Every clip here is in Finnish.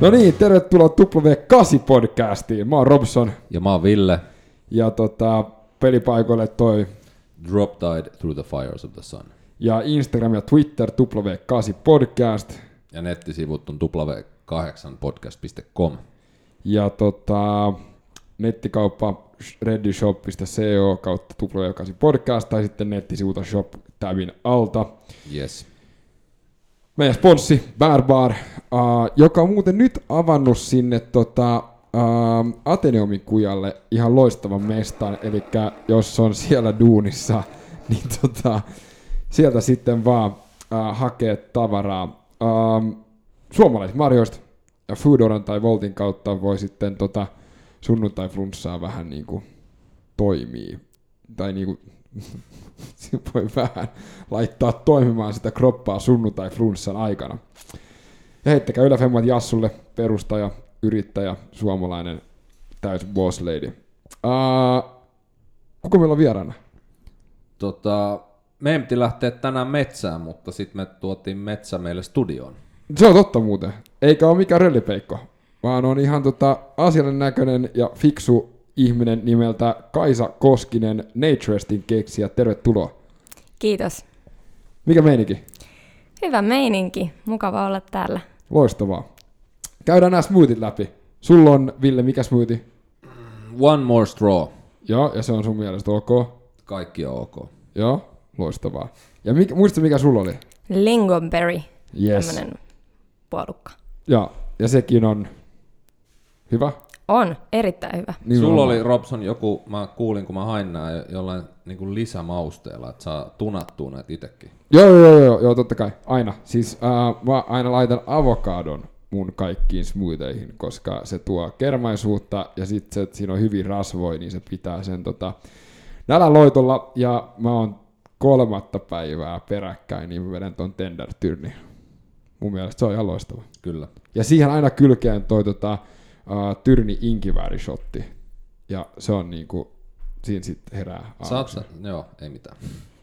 No niin, tervetuloa W8-podcastiin. Mä oon Robson Ja mä oon Ville. ja tota, pelipaikoille toi Drop Tide Through the Fires of the Sun. ja Instagram ja Twitter W8podcast. Ja nettisivut on w8podcast.com. Ja tota, nettikauppa readyshop.co kautta W8podcast tai sitten nettisivuta shop tabin alta. Yes. Meidän sponssi Bad Bar, uh, joka on muuten nyt avannut sinne tota, uh, Ateneumin kujalle ihan loistavan mestan, eli jos on siellä duunissa, niin tota, sieltä sitten vaan uh, hakee tavaraa. Uh, Suomalaismarjoista ja Foodoran tai Voltin kautta voi sitten tota, sunnuntai flunssaa vähän niin kuin toimii. Tai niin kuin, voi vähän laittaa toimimaan sitä kroppaa sunnuntai flunssan aikana. Ja heittäkää yläfemmat Jassulle, perustaja, yrittäjä, suomalainen täys boss lady. Uh, kuka meillä on vieraana? Tota, meidän piti lähteä tänään metsään, mutta sitten me tuotiin metsä meille studioon. Se on totta muuten. Eikä ole mikään röllipeikko, vaan on ihan tota asiallinen näköinen ja fiksu ihminen nimeltä Kaisa Koskinen, Naturestin keksijä. Tervetuloa. Kiitos. Mikä meininki? Hyvä meininki. Mukava olla täällä. Loistavaa. Käydään nämä smoothit läpi. Sulla on, Ville, mikä smoothie? One more straw. Joo, ja se on sun mielestä ok. Kaikki on ok. Joo, loistavaa. Ja mikä, muista mikä sulla oli? Lingonberry, Yes. tämmönen puolukka. Ja, ja sekin on hyvä. On, erittäin hyvä. Sulla oli Robson joku, mä kuulin kun mä hain nää jollain niin kuin lisämausteella, että saa tunattua näitä itekin. Joo, joo, joo, joo, totta kai. Aina. Siis äh, mä aina laitan avokadon mun kaikkiin smootheihin, koska se tuo kermaisuutta ja sitten se, että siinä on hyvin rasvoja, niin se pitää sen tota, nälän loitolla. Ja mä oon kolmatta päivää peräkkäin, niin mä vedän ton tender tyrni. Mun mielestä se on ihan loistava. Kyllä. Ja siihen aina kylkeen toi tota, uh, tyrni inkiväärishotti. Ja se on niinku, siinä sitten herää Saat aamuksi. sä? Joo, ei mitään.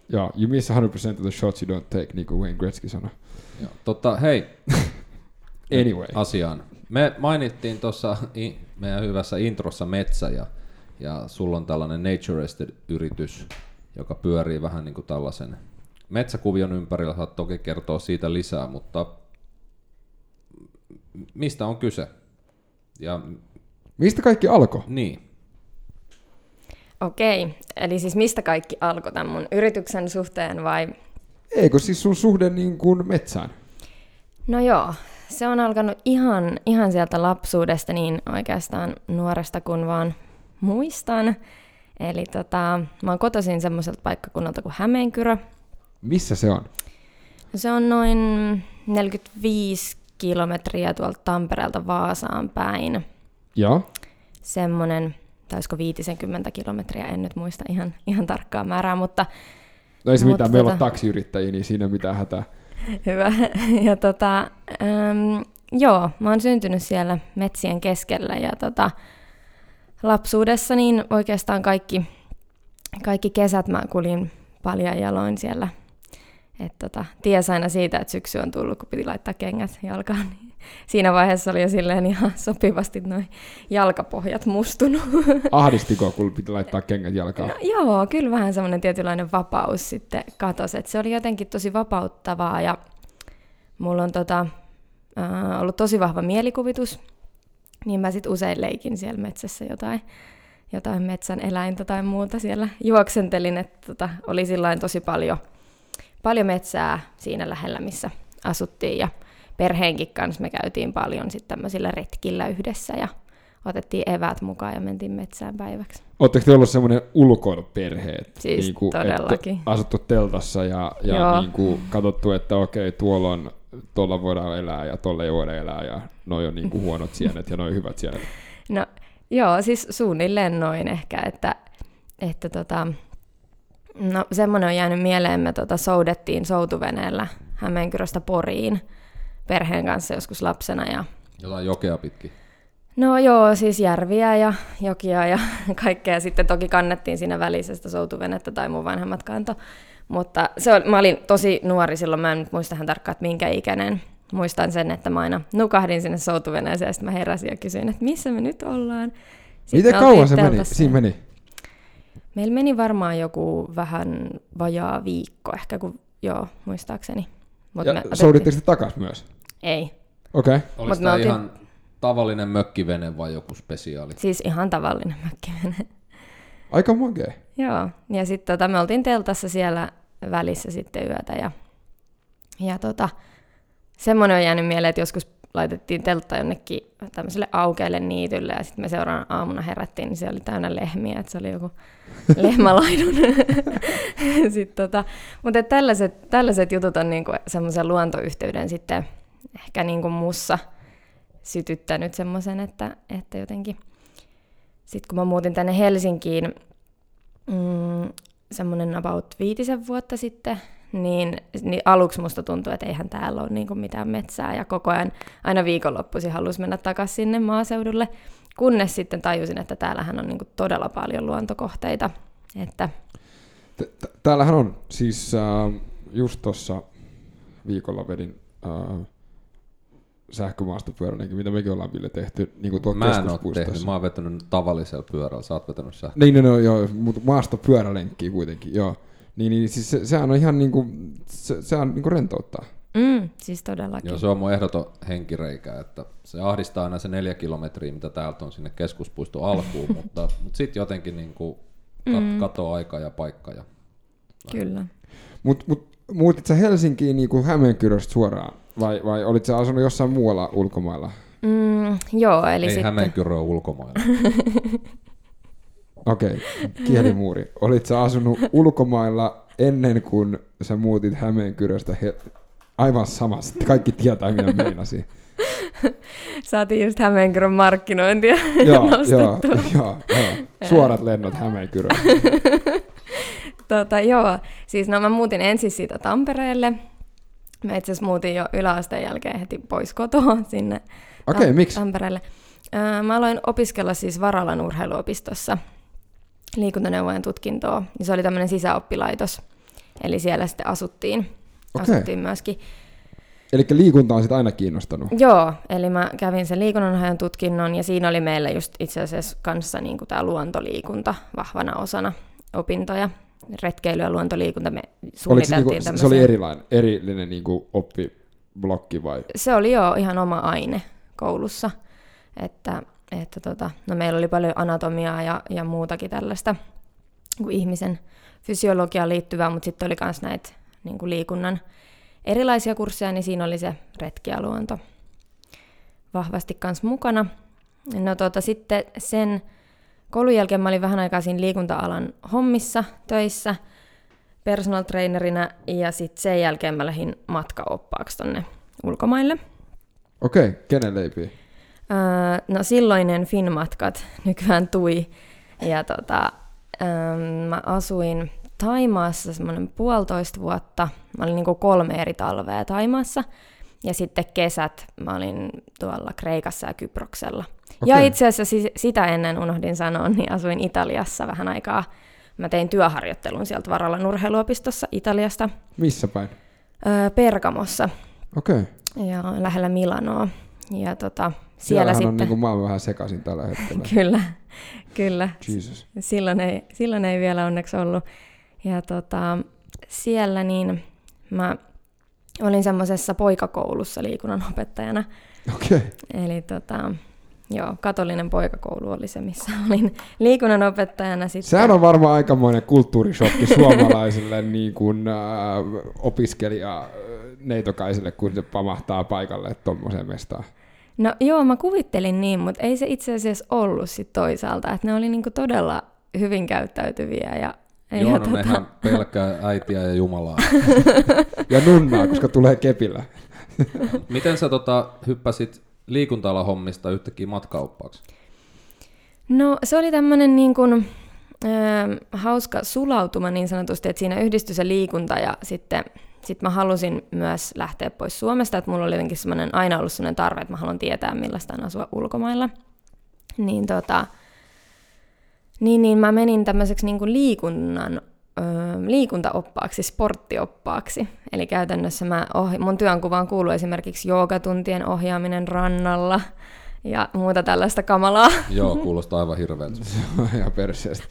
Joo, you miss 100% of the shots you don't take, niin kuin Wayne Gretzky sanoi. Joo. Tota, hei, Anyway. asiaan. Me mainittiin tuossa meidän hyvässä introssa metsä ja, ja sulla on tällainen Naturested-yritys, joka pyörii vähän niin kuin tällaisen metsäkuvion ympärillä. Saat toki kertoa siitä lisää, mutta mistä on kyse? Ja Mistä kaikki alkoi? niin, Okei, eli siis mistä kaikki alkoi tämän mun yrityksen suhteen vai? Eikö siis sun suhde niin kuin metsään? No joo, se on alkanut ihan, ihan sieltä lapsuudesta niin oikeastaan nuoresta kuin vaan muistan. Eli tota, mä oon kotoisin semmoiselta paikkakunnalta kuin Hämeenkyrö. Missä se on? Se on noin 45 kilometriä tuolta Tampereelta Vaasaan päin. Joo. Semmoinen, taisiko 50 kilometriä, en nyt muista ihan, ihan tarkkaa määrää, mutta No ei se Mutta mitään, meillä on tota- taksiyrittäjiä, niin siinä mitään hätää. hyvä. Ja tota, äm, joo, mä oon syntynyt siellä metsien keskellä ja tota, lapsuudessa niin oikeastaan kaikki, kaikki kesät mä kulin paljon jaloin siellä. Et tota, ties aina siitä, että syksy on tullut, kun piti laittaa kengät jalkaan. Niin siinä vaiheessa oli jo silleen ihan sopivasti noin jalkapohjat mustunut. Ahdistiko, kun piti laittaa kengät jalkaan? No, joo, kyllä vähän semmoinen tietynlainen vapaus sitten katosi. Et se oli jotenkin tosi vapauttavaa ja mulla on tota, äh, ollut tosi vahva mielikuvitus, niin mä sitten usein leikin siellä metsässä jotain, jotain metsän eläintä tai muuta siellä juoksentelin, että tota, oli sillain tosi paljon, paljon metsää siinä lähellä, missä asuttiin ja perheenkin kanssa me käytiin paljon sitten tämmöisillä retkillä yhdessä ja otettiin eväät mukaan ja mentiin metsään päiväksi. Oletteko te ollut semmoinen ulkoiluperhe? että Siis niinku, todellakin. Että asuttu teltassa ja, ja Joo. niinku, katsottu, että okei, tuolla on, tuolla voidaan elää ja tuolla ei voida elää ja noi on niinku huonot sienet ja noi hyvät sienet. No joo, siis suunnilleen noin ehkä, että, että tota, no semmoinen on jäänyt mieleen, me tota, soudettiin soutuveneellä Hämeenkyröstä Poriin perheen kanssa joskus lapsena ja jotain jokea pitkin. No joo, siis järviä ja jokia ja kaikkea. Sitten toki kannettiin siinä välisestä soutuvenettä tai mun vanhemmat kanto. Mutta se oli, mä olin tosi nuori silloin, mä en nyt muista ihan tarkkaan, että minkä ikäinen. muistan sen, että mä aina nukahdin sinne soutuveneeseen ja sitten mä heräsin ja kysyin, että missä me nyt ollaan. Sitten Miten kauan se meni? Siinä meni. Meillä meni varmaan joku vähän vajaa viikko ehkä, kun, joo, muistaakseni. Mut Ja me otettiin- souditteko te takas myös? Ei, Okei. Okay. Oliko tämä oltiin- ihan tavallinen mökkivene vai joku spesiaali? siis ihan tavallinen mökkivene. Aika makea. Joo, ja sitten tota, me oltiin teltassa siellä välissä sitten yötä ja, ja tota, semmoinen on jäänyt mieleen, että joskus laitettiin teltta jonnekin tämmöiselle aukealle niitylle ja sitten me seuraavana aamuna herättiin, niin se oli täynnä lehmiä, että se oli joku lehmälaidun. sitten tota, mutta et tällaiset, tällaiset jutut on niinku semmoisen luontoyhteyden sitten ehkä niinku mussa sytyttänyt semmoisen, että, että jotenkin sitten kun mä muutin tänne Helsinkiin, mm, semmoinen about viitisen vuotta sitten, niin, niin aluksi musta tuntui, että eihän täällä ole niin mitään metsää ja koko ajan aina viikonloppuisin halusi mennä takaisin sinne maaseudulle, kunnes sitten tajusin, että täällähän on niin todella paljon luontokohteita. Että, Täällähän on siis äh, just tuossa viikolla vedin äh, sähkömaastopyöränkin, mitä mekin ollaan Ville tehty niin kuin Mä en ole tehnyt, mä oon vetänyt tavallisella pyörällä, sä oot vetänyt sähkö. Niin, no, no, joo, mutta maastopyörälenkkiä kuitenkin, joo. Niin, niin siis se, sehän on ihan niinku, se, sehän niinku rentouttaa. mm, siis todellakin. Joo, se on mun ehdoton henkireikä, että se ahdistaa aina se neljä kilometriä, mitä täältä on sinne keskuspuiston alkuun, mutta, mutta sitten jotenkin niin kuin kat, Mm. katoo aika ja paikka. Ja, Kyllä. Mut, mut muutit sä Helsinkiin niinku Hämeenkyröstä suoraan? Vai, vai olit sä asunut jossain muualla ulkomailla? Mm, joo, eli ei sitten... Hämeenkyrö ulkomailla. Okei, okay, kielimuuri. Olit sä asunut ulkomailla ennen kuin sä muutit Hämeenkyröstä he- aivan samasta. Kaikki tietää, mitä meinasin. Saatiin just Hämeenkyrön markkinointia joo, joo, joo, joo. Suorat lennot Hämeenkyröön. Tota, joo, siis no mä muutin ensin siitä Tampereelle. Mä itse asiassa muutin jo yläasteen jälkeen heti pois kotoa sinne Okei, Tam- miksi? Tampereelle. Öö, Mä aloin opiskella siis Varalan urheiluopistossa liikuntaneuvojen tutkintoa. Ja se oli tämmöinen sisäoppilaitos. Eli siellä sitten asuttiin. Okei. Asuttiin myöskin. Eli liikunta on sit aina kiinnostanut. Joo, eli mä kävin sen liikunnanohjaajan tutkinnon ja siinä oli meillä just itse asiassa kanssa niin tämä luontoliikunta vahvana osana opintoja. Retkeily ja luontoliikunta me se, suunniteltiin niinku, se oli erilainen, erillinen niinku oppiblokki vai? se oli jo ihan oma aine koulussa. Että, että tota, no meillä oli paljon anatomiaa ja, ja muutakin tällaista niin kuin ihmisen fysiologiaan liittyvää, mutta sitten oli myös näitä niin kuin liikunnan erilaisia kursseja, niin siinä oli se retki ja luonto vahvasti kanssa mukana. No tota, sitten sen koulun jälkeen mä olin vähän aikaa siinä liikunta-alan hommissa töissä personal trainerina ja sitten sen jälkeen mä lähdin matkaoppaaksi tonne ulkomaille. Okei, okay, kenen leipiä? Öö, no silloinen Finmatkat, nykyään Tui. Ja tota, öö, mä asuin Taimaassa semmoinen puolitoista vuotta. Mä olin niinku kolme eri talvea Taimaassa. Ja sitten kesät mä olin tuolla Kreikassa ja Kyproksella. Ja Okei. itse asiassa si- sitä ennen unohdin sanoa, niin asuin Italiassa vähän aikaa. Mä tein työharjoittelun sieltä Varalan urheiluopistossa Italiasta Missä päin? öö, Pergamossa Okei. Okay. ja lähellä Milanoa. Ja tota, siellä Siellähän sitten... on niinku maailma vähän sekaisin tällä hetkellä. Kyllä, kyllä. Jesus. Silloin ei, silloin ei vielä onneksi ollut. Ja tota, siellä niin mä olin semmoisessa poikakoulussa liikunnanopettajana. Okei. Okay. Eli tota, joo, katolinen poikakoulu oli se, missä olin liikunnanopettajana. Sitten. Sehän on varmaan aikamoinen kulttuurishokki suomalaisille niin kuin, äh, opiskelija neitokaisille, kun se pamahtaa paikalle tuommoiseen mestaan. No joo, mä kuvittelin niin, mutta ei se itse asiassa ollut sit toisaalta. Että ne oli niinku todella hyvin käyttäytyviä ja Joo, ja no nehän pelkkää äitiä ja Jumalaa. Ja nunnaa, koska tulee kepillä. Miten sä tota, hyppäsit liikunta hommista yhtäkkiä matkaoppaaksi? No se oli tämmöinen niin kuin, ö, hauska sulautuma niin sanotusti, että siinä yhdistyi se liikunta ja sitten sit mä halusin myös lähteä pois Suomesta, että mulla oli jotenkin semmoinen, aina ollut semmoinen tarve, että mä haluan tietää millaista on asua ulkomailla. Niin tota, niin, niin mä menin tämmöiseksi niin kuin liikunnan ö, liikuntaoppaaksi, sporttioppaaksi. Eli käytännössä mä ohi- mun työnkuvaan kuuluu esimerkiksi joogatuntien ohjaaminen rannalla ja muuta tällaista kamalaa. Joo, kuulostaa aivan hirveältä. On ihan perseestä.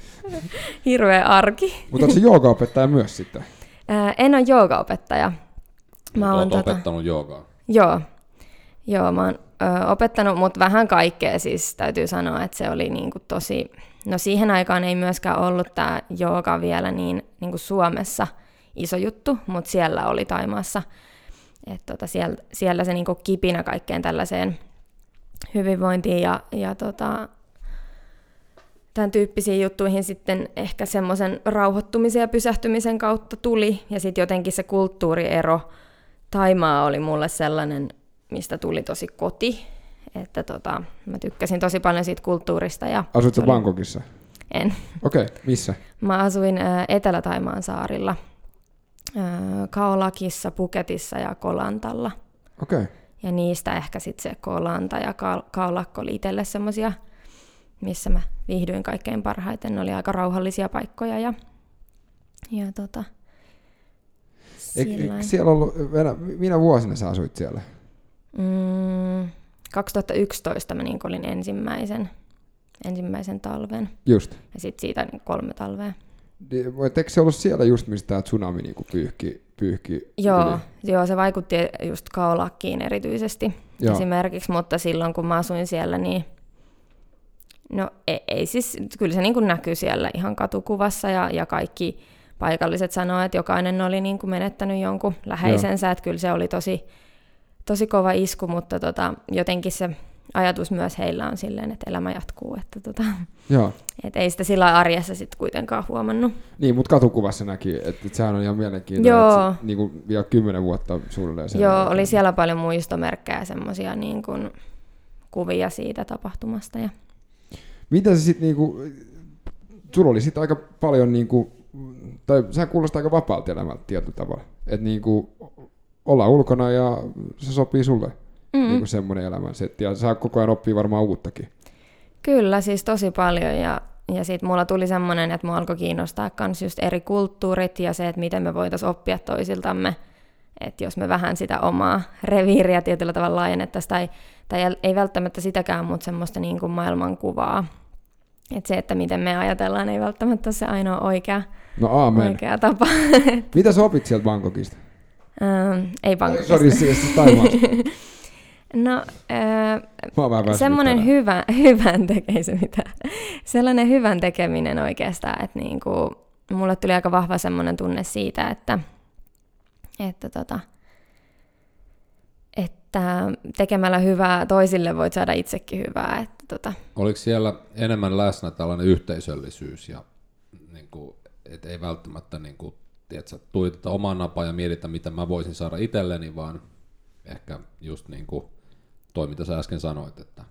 Hirveä arki. Mutta se joogaopettaja myös sitten? Ää, en ole joogaopettaja. Mä oon tota- opettanut joogaa. Joo, Joo mä oon ö, opettanut, mutta vähän kaikkea siis täytyy sanoa, että se oli niinku tosi... No siihen aikaan ei myöskään ollut tämä jooga vielä niin niinku Suomessa iso juttu, mutta siellä oli Taimaassa. Et tota, siellä, siellä se niinku kipinä kaikkeen tällaiseen hyvinvointiin ja, ja tota, tämän tyyppisiin juttuihin sitten ehkä semmoisen rauhoittumisen ja pysähtymisen kautta tuli. Ja sitten jotenkin se kulttuuriero Taimaa oli mulle sellainen, mistä tuli tosi koti. Että tota, mä tykkäsin tosi paljon siitä kulttuurista. Ja Asuitko oli- Bangkokissa? En. Okei, okay, missä? Mä asuin ä, Etelä-Taimaan saarilla. Ä, Kaolakissa, Puketissa ja Kolantalla. Okei. Okay. Ja niistä ehkä sitten se Kolanta ja Ka- Kaolakko oli itselle semmosia, missä mä viihdyin kaikkein parhaiten. Ne oli aika rauhallisia paikkoja ja, ja tota, Eikö siellä ollut, minä vuosina sä asuit siellä? mm, 2011 mä niin olin ensimmäisen, ensimmäisen talven Just. ja sitten siitä niin kolme talvea. Eikö se ollut siellä just, mistä tämä tsunami niinku pyyhki, pyyhki Joo, yli? joo, se vaikutti just Kaolakkiin erityisesti Joo. esimerkiksi, mutta silloin kun mä asuin siellä, niin no ei, ei siis, kyllä se niin kuin näkyy siellä ihan katukuvassa ja, ja kaikki paikalliset sanoo, että jokainen oli niin kuin menettänyt jonkun läheisensä, että kyllä se oli tosi, tosi kova isku, mutta tota, jotenkin se ajatus myös heillä on silleen, että elämä jatkuu, että tota, Joo. et ei sitä sillä arjessa sitten kuitenkaan huomannut. Niin, mutta katukuvassa näki, että, sehän on ihan mielenkiintoinen, Joo. että se, niin kuin vielä kymmenen vuotta suunnilleen Joo, jälkeen. oli siellä paljon muistomerkkejä semmoisia niin kuin kuvia siitä tapahtumasta. Ja... Mitä se sitten niinku, sulla oli sitten aika paljon niinku, tai sehän kuulostaa aika vapaalta elämältä tietyllä tavalla. Että niinku, olla ulkona ja se sopii sulle. Mm. Mm. Niinku semmoinen elämänsetti. Ja saa koko ajan oppii varmaan uuttakin. Kyllä, siis tosi paljon. Ja, ja sitten mulla tuli semmoinen, että mua alkoi kiinnostaa myös just eri kulttuurit ja se, että miten me voitaisiin oppia toisiltamme. Että jos me vähän sitä omaa reviiriä tietyllä tavalla laajennettaisiin, tai, tai ei välttämättä sitäkään, mutta semmoista niin kuin maailmankuvaa. Että se, että miten me ajatellaan, ei välttämättä ole se ainoa oikea, No aamen. oikea tapa. Mitä sä opit sieltä Bangkokista? Ähm, ei pankista. Sori, siis. No, äh, vähän väsynyt semmoinen hyvä, hyvän teke, ei se mitään. Sellainen hyvän tekeminen oikeastaan, että niinku, mulle tuli aika vahva semmoinen tunne siitä, että, että, tota, että tekemällä hyvää toisille voit saada itsekin hyvää. Että tota, Oliko siellä enemmän läsnä tällainen yhteisöllisyys ja niin kuin, et ei välttämättä niin kuin, tiedätkö, tuijoteta omaan napaan ja mietitä, mitä mä voisin saada itselleni, vaan ehkä just niin kuin toi, mitä sä äsken sanoit, että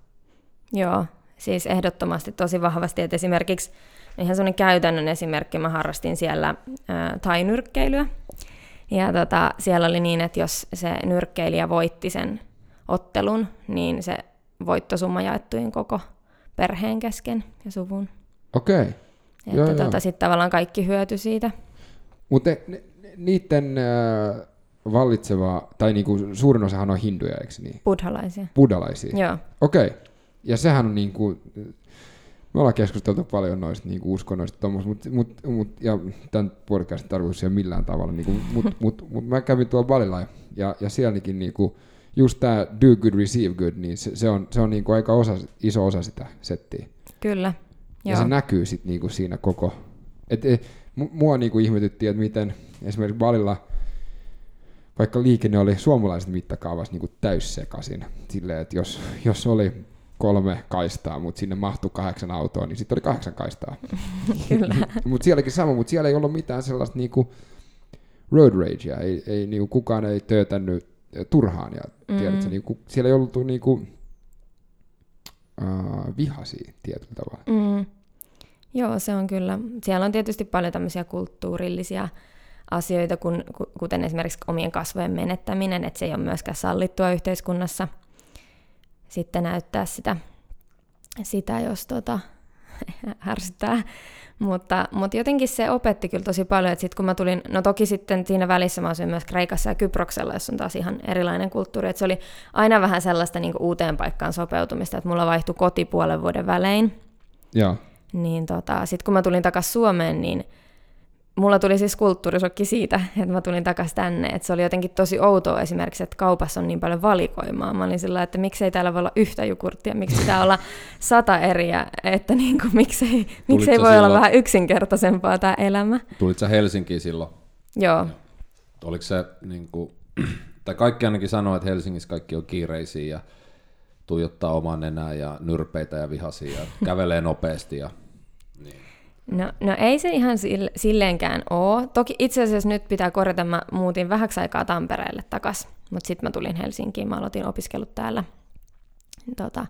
Joo, siis ehdottomasti tosi vahvasti, että esimerkiksi ihan sellainen käytännön esimerkki, mä harrastin siellä ää, tainyrkkeilyä, ja tota, siellä oli niin, että jos se nyrkkeilijä voitti sen ottelun, niin se voittosumma jaettuin koko perheen kesken ja suvun. Okei. Okay. Että tota, sitten tavallaan kaikki hyöty siitä. Mutta niiden äh, vallitseva, tai niinku, suurin osahan on hinduja, eikö niin? Buddhalaisia. Buddhalaisia. Joo, Okei. Okay. Ja sehän on niinku, me ollaan keskusteltu paljon noista niinku uskonnoista tommos, mut, mut, mut, ja tämän podcastin tarkoitus ei ole millään tavalla, niinku, mut, mut, mut, mä kävin tuolla Balilla ja, ja, sielläkin niinku, just tämä do good, receive good, niin se, se on, se on niinku aika osa, iso osa sitä settiä. kyllä. Ja Joo. se näkyy sitten niinku siinä koko... Et, et, mu- mua niinku ihmetytti, että miten esimerkiksi Balilla, vaikka liikenne oli suomalaisessa mittakaavassa niinku täyssekaisin, silleen, että jos, jos oli kolme kaistaa, mutta sinne mahtui kahdeksan autoa, niin sitten oli kahdeksan kaistaa. Kyllä. mutta sielläkin sama, mutta siellä ei ollut mitään sellaista niinku road ragea, ei, ei niinku kukaan ei töötännyt eh, turhaan, ja Mm. tiedätkö, niinku, siellä ei ollut niinku, uh, vihaisia tietyllä tavalla. Mm. Joo, se on kyllä. Siellä on tietysti paljon tämmöisiä kulttuurillisia asioita, kun, ku- kuten esimerkiksi omien kasvojen menettäminen, että se ei ole myöskään sallittua yhteiskunnassa sitten näyttää sitä, sitä jos tota, härsyttää. Mutta, mutta jotenkin se opetti kyllä tosi paljon, että sitten kun mä tulin, no toki sitten siinä välissä mä asuin myös Kreikassa ja Kyproksella, jossa on taas ihan erilainen kulttuuri, että se oli aina vähän sellaista niin uuteen paikkaan sopeutumista, että mulla vaihtui koti puolen vuoden välein. Joo. Niin tota, sitten kun mä tulin takaisin Suomeen, niin mulla tuli siis kulttuurisokki siitä, että mä tulin takaisin tänne. Että se oli jotenkin tosi outoa esimerkiksi, että kaupassa on niin paljon valikoimaa. Mä olin sillä että miksei täällä voi olla yhtä jogurttia, miksi pitää olla sata eriä, että niin kuin, miksei, miksei voi silloin, olla vähän yksinkertaisempaa tämä elämä. Tulit sä Helsinkiin silloin? Joo. Oliko se, niin kuin, tai kaikki ainakin sanoo, että Helsingissä kaikki on kiireisiä ja tuijottaa oman nenää ja nyrpeitä ja vihasia ja kävelee nopeasti ja No, no ei se ihan sille, silleenkään ole. Toki itse asiassa nyt pitää korjata, mä muutin vähäksi aikaa Tampereelle takas, mutta sitten mä tulin Helsinkiin, mä aloitin opiskelut täällä. Tota,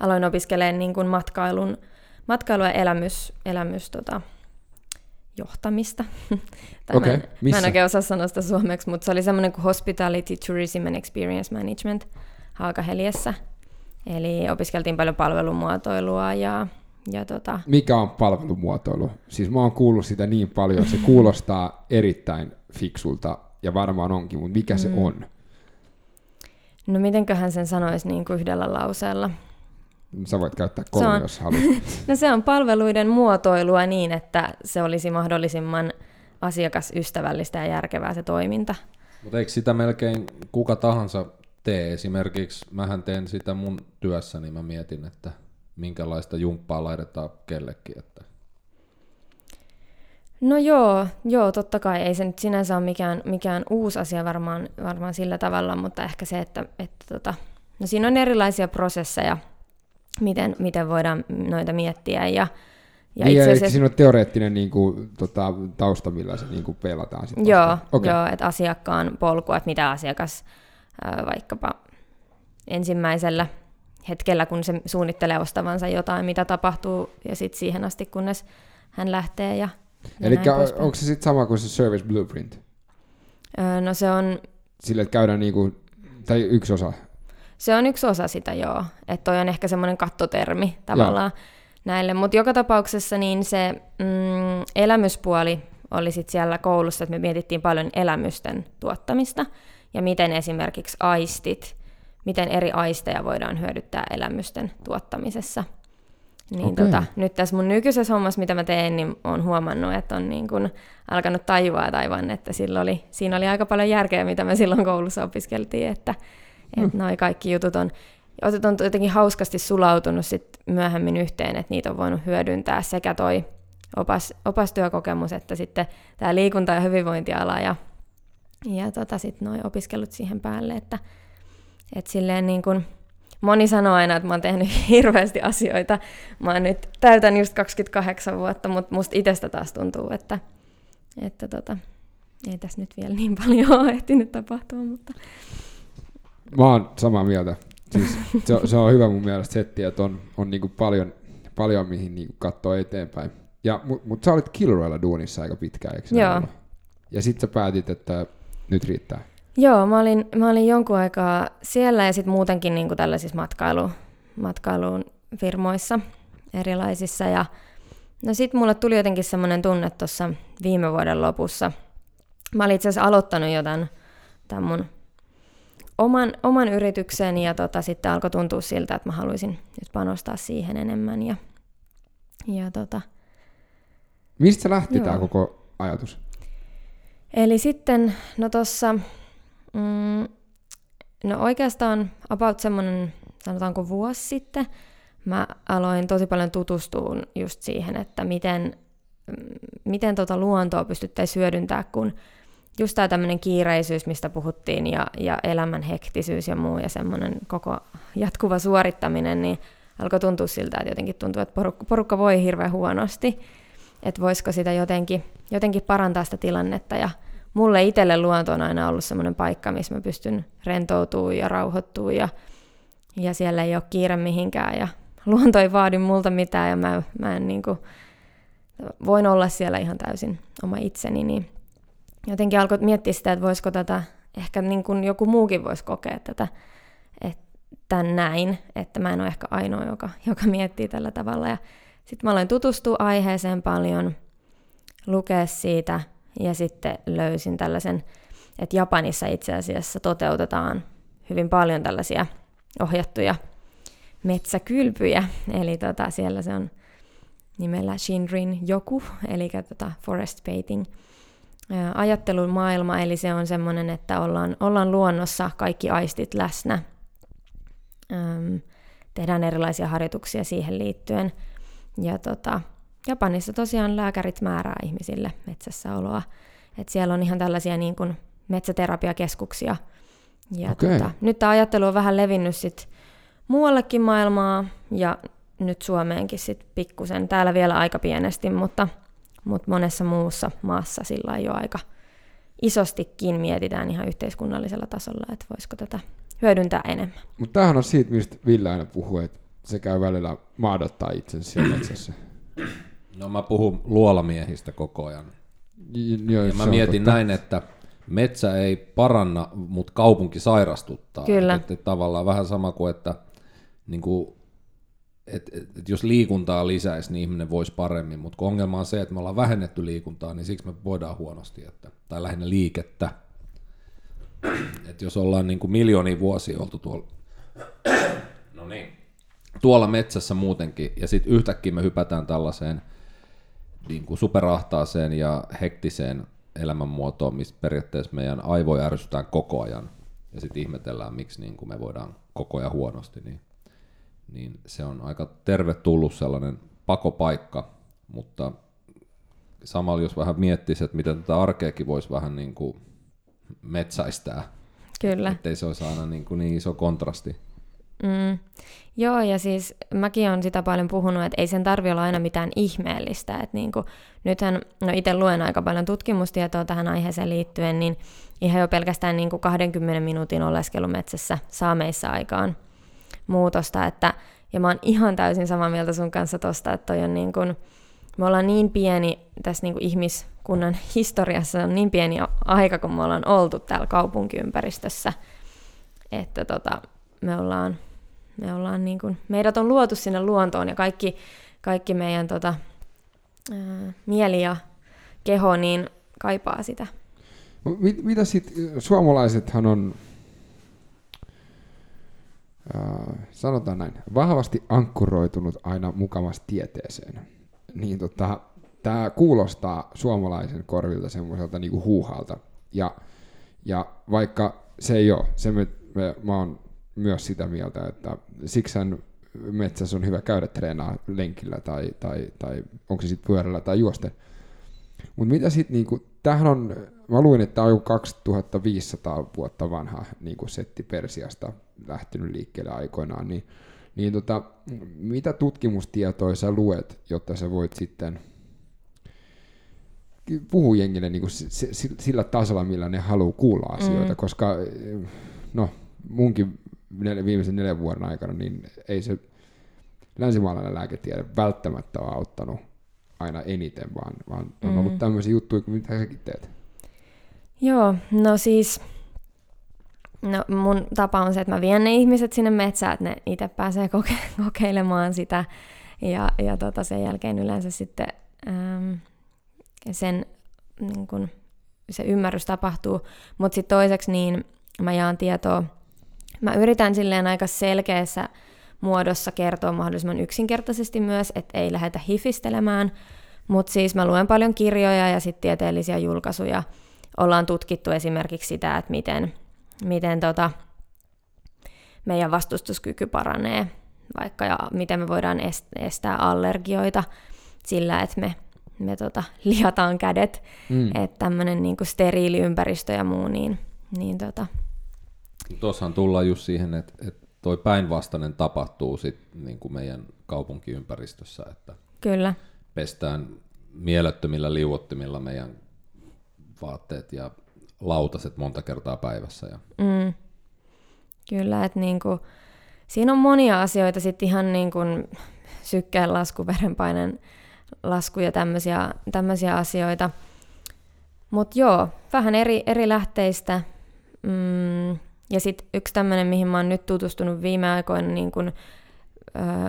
aloin opiskelemaan niin kuin matkailun, matkailu- ja elämys, elämys tota, johtamista. okay, mä, en, mä en oikein osaa sanoa sitä suomeksi, mutta se oli semmoinen kuin Hospitality, Tourism and Experience Management Haakaheliessä. Eli opiskeltiin paljon palvelumuotoilua ja ja tota... Mikä on palvelumuotoilu? Siis mä oon kuullut sitä niin paljon, se kuulostaa erittäin fiksulta ja varmaan onkin, mutta mikä mm. se on? No mitenköhän sen sanoisi niin kuin yhdellä lauseella? Sä voit käyttää kolme, on, jos haluat. no se on palveluiden muotoilua niin, että se olisi mahdollisimman asiakasystävällistä ja järkevää se toiminta. Mutta eikö sitä melkein kuka tahansa tee? Esimerkiksi mähän teen sitä mun työssä, niin mä mietin, että minkälaista jumppaa laitetaan kellekin. Että... No joo, joo, totta kai ei se nyt sinänsä ole mikään, mikään uusi asia varmaan, varmaan sillä tavalla, mutta ehkä se, että, että tota, no siinä on erilaisia prosesseja, miten, miten voidaan noita miettiä ja, ja niin, itse asiassa... siinä on teoreettinen niin kuin, tota, tausta, millä se niin kuin pelataan. Sit joo, okay. joo, että asiakkaan polku, että mitä asiakas ää, vaikkapa ensimmäisellä hetkellä, kun se suunnittelee ostavansa jotain, mitä tapahtuu, ja sitten siihen asti, kunnes hän lähtee. Ja, Eli onko se sitten sama kuin se service blueprint? Öö, no se on... Sille, että käydään niinku, tai yksi osa? Se on yksi osa sitä, joo. Että toi on ehkä semmoinen kattotermi tavallaan joo. näille. Mutta joka tapauksessa niin se mm, elämyspuoli oli sitten siellä koulussa, että me mietittiin paljon elämysten tuottamista ja miten esimerkiksi aistit miten eri aisteja voidaan hyödyttää elämysten tuottamisessa. Niin okay. tota, nyt tässä mun nykyisessä hommassa, mitä mä teen, niin olen huomannut, että on niin kun alkanut tajua taivan, että sillä oli, siinä oli aika paljon järkeä, mitä me silloin koulussa opiskeltiin, että, mm. että noi kaikki jutut on, on jotenkin hauskasti sulautunut sit myöhemmin yhteen, että niitä on voinut hyödyntää sekä toi opas, opastyökokemus, että sitten tämä liikunta- ja hyvinvointiala ja, ja tota, sitten noi opiskelut siihen päälle, että et silleen niin kun, moni sanoo aina, että mä oon tehnyt hirveästi asioita. Mä oon nyt täytän just 28 vuotta, mutta musta itsestä taas tuntuu, että, että tota, ei tässä nyt vielä niin paljon ole ehtinyt tapahtua, mutta... Mä oon samaa mieltä. Siis se, on, se on hyvä mun mielestä setti, että on, on niinku paljon, paljon mihin niinku katsoa eteenpäin. Ja, mutta mut sä olit Kilroilla duunissa aika pitkään, eikö Joo. Ja sitten sä päätit, että nyt riittää. Joo, mä olin, mä olin jonkun aikaa siellä ja sitten muutenkin niin kuin tällaisissa matkailu, matkailuun firmoissa erilaisissa. Ja no sitten mulle tuli jotenkin semmoinen tunne tuossa viime vuoden lopussa. Mä olin itse asiassa aloittanut jotain tämän mun oman, oman yrityksen ja tota, sitten alkoi tuntua siltä, että mä haluaisin nyt panostaa siihen enemmän. Ja, ja tota, Mistä lähti tämä koko ajatus? Eli sitten, no tuossa Mm, no oikeastaan about semmoinen, sanotaanko vuosi sitten, mä aloin tosi paljon tutustua just siihen, että miten, mm, miten tota luontoa pystyttäisiin hyödyntää, kun just tämä tämmöinen kiireisyys, mistä puhuttiin, ja, ja elämän hektisyys ja muu, ja semmoinen koko jatkuva suorittaminen, niin alkoi tuntua siltä, että jotenkin tuntuu, että porukka, porukka voi hirveän huonosti, että voisiko sitä jotenkin, jotenkin parantaa sitä tilannetta, ja mulle itselle luonto on aina ollut semmoinen paikka, missä mä pystyn rentoutumaan ja rauhoittumaan ja, ja siellä ei ole kiire mihinkään ja luonto ei vaadi multa mitään ja mä, mä en niin kuin, voin olla siellä ihan täysin oma itseni, niin jotenkin alkoi miettiä sitä, että voisiko tätä, ehkä niin kuin joku muukin voisi kokea tätä, että näin, että mä en ole ehkä ainoa, joka, joka miettii tällä tavalla. Ja sitten mä aloin tutustua aiheeseen paljon, lukea siitä ja sitten löysin tällaisen, että Japanissa itse asiassa toteutetaan hyvin paljon tällaisia ohjattuja metsäkylpyjä, eli tota, siellä se on nimellä Shinrin Joku, eli tota forest painting ajattelun maailma, eli se on semmoinen, että ollaan, ollaan luonnossa kaikki aistit läsnä. Öm, tehdään erilaisia harjoituksia siihen liittyen. Ja tota, Japanissa tosiaan lääkärit määrää ihmisille metsässä oloa. Et siellä on ihan tällaisia niin kuin metsäterapiakeskuksia. Ja Okei. tota, nyt tämä ajattelu on vähän levinnyt sit muuallekin maailmaa ja nyt Suomeenkin sit pikkusen. Täällä vielä aika pienesti, mutta, mutta monessa muussa maassa sillä jo aika isostikin mietitään ihan yhteiskunnallisella tasolla, että voisiko tätä hyödyntää enemmän. Mutta tämähän on siitä, mistä Ville aina puhuu, että se käy välillä maadottaa itsensä siellä metsässä. No mä puhun luolamiehistä koko ajan. Joo, Ja mä mietin totta. näin, että metsä ei paranna, mutta kaupunki sairastuttaa. Kyllä. Että, että tavallaan vähän sama kuin, että niin kuin, et, et, et jos liikuntaa lisäisi, niin ihminen voisi paremmin, mutta ongelma on se, että me ollaan vähennetty liikuntaa, niin siksi me voidaan huonosti, että, tai lähinnä liikettä. Et jos ollaan niin kuin miljoonia vuosia oltu tuolla, no niin, tuolla metsässä muutenkin, ja sitten yhtäkkiä me hypätään tällaiseen niin kuin superahtaaseen ja hektiseen elämänmuotoon, mistä periaatteessa meidän aivoja ärsytään koko ajan, ja sitten ihmetellään, miksi niin kuin me voidaan koko ajan huonosti, niin, niin se on aika tervetullut sellainen pakopaikka, mutta samalla jos vähän miettisi, että miten tätä arkeakin voisi vähän niin kuin metsäistää, Kyllä. ettei se olisi aina niin, kuin niin iso kontrasti. Mm. Joo, ja siis mäkin olen sitä paljon puhunut, että ei sen tarvi olla aina mitään ihmeellistä. Että niin kuin, nythän, no itse luen aika paljon tutkimustietoa tähän aiheeseen liittyen, niin ihan jo pelkästään niin kuin 20 minuutin oleskelu metsässä saa meissä aikaan muutosta. Että, ja mä oon ihan täysin samaa mieltä sun kanssa tosta, että toi on niin kuin, me ollaan niin pieni tässä niin kuin ihmiskunnan historiassa on niin pieni aika, kun me ollaan oltu täällä kaupunkiympäristössä, että tota, me ollaan, me ollaan niin kuin, meidät on luotu sinne luontoon ja kaikki, kaikki meidän tota, ää, mieli ja keho niin kaipaa sitä. Mit, mitä sitten, suomalaisethan on, äh, sanotaan näin, vahvasti ankkuroitunut aina mukavasti tieteeseen. Niin tota, tämä kuulostaa suomalaisen korvilta semmoiselta niinku huuhalta. Ja, ja vaikka se ei ole, se me, me, mä oon myös sitä mieltä, että siksän metsässä on hyvä käydä treenaa lenkillä tai, tai, tai onko se sitten pyörällä tai juosten. Mutta mitä sitten, niinku, tämähän on, mä luin, että tämä on joku 2500 vuotta vanha niinku setti Persiasta lähtenyt liikkeelle aikoinaan, niin, niin tota, mitä tutkimustietoja sä luet, jotta sä voit sitten puhua jengille niinku sillä tasolla, millä ne haluaa kuulla asioita, mm. koska no, munkin nel- viimeisen neljän vuoden aikana, niin ei se länsimaalainen lääketiede välttämättä ole auttanut aina eniten, vaan, vaan on Mm. ollut tämmöisiä juttuja mitä säkin teet. Joo, no siis no mun tapa on se, että mä vien ne ihmiset sinne metsään, että ne itse pääsee koke- kokeilemaan sitä ja, ja tota, sen jälkeen yleensä sitten äm, sen niin kun, se ymmärrys tapahtuu, mutta sitten toiseksi niin mä jaan tietoa, mä yritän silleen aika selkeässä muodossa kertoa mahdollisimman yksinkertaisesti myös, että ei lähdetä hifistelemään, mutta siis mä luen paljon kirjoja ja sitten tieteellisiä julkaisuja, ollaan tutkittu esimerkiksi sitä, että miten, miten tota, meidän vastustuskyky paranee, vaikka ja miten me voidaan est- estää allergioita sillä, että me, me tota, liataan kädet, Mm. että tämmöinen niinku steriili ympäristö ja muu, niin, niin tota, Tuossahan tullaan just siihen, että, että toi päinvastainen tapahtuu sit niin kuin meidän kaupunkiympäristössä, että kyllä. pestään mielettömillä liuottimilla meidän vaatteet ja lautaset monta kertaa päivässä. Ja Mm. Kyllä, että niinku, siinä on monia asioita sitten ihan niin kuin sykkeen lasku, verenpaineen lasku ja tämmöisiä, tämmöisiä asioita. Mutta joo, vähän eri, eri lähteistä. Mm, ja sitten yksi tämmöinen, mihin mä oon nyt tutustunut viime aikoina niin kun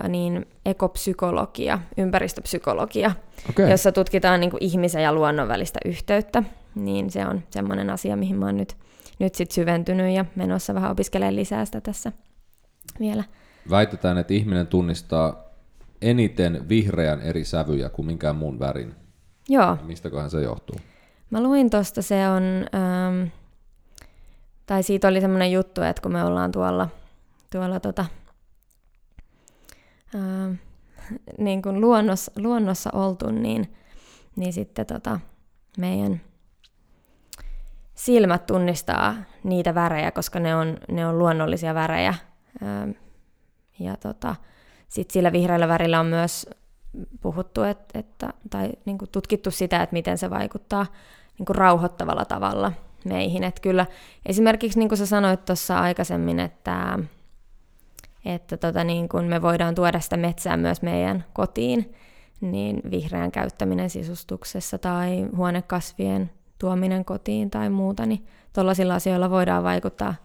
ö, niin ekopsykologia, ympäristöpsykologia, Okei. jossa tutkitaan niin kuin ihmisen ja luonnon välistä yhteyttä. Niin se on semmoinen asia, mihin mä oon nyt, nyt sit syventynyt ja menossa vähän opiskelemaan lisää sitä tässä vielä. Väitetään, että ihminen tunnistaa eniten vihreän eri sävyjä kuin minkään muun värin. Joo, Mistäköhän se johtuu? Mä luin tosta, se on, ähm, tai siitä oli semmoinen juttu, että kun me ollaan tuolla, tuolla tota, ähm, niin kuin luonnossa, luonnossa oltu, niin, niin sitten tota, meidän silmät tunnistaa niitä värejä, koska ne on, ne on luonnollisia värejä. Ähm, ja tota, sitten sillä vihreällä värillä on myös puhuttu, että, että, tai niin kuin tutkittu sitä, että miten se vaikuttaa niin kuin rauhoittavalla tavalla meihin. Että kyllä esimerkiksi niin kuin sä sanoit tuossa aikaisemmin, että, että tota niin kuin me voidaan tuoda sitä metsää myös meidän kotiin, niin vihreän käyttäminen sisustuksessa tai huonekasvien tuominen kotiin tai muuta, niin tuollaisilla asioilla voidaan vaikuttaa,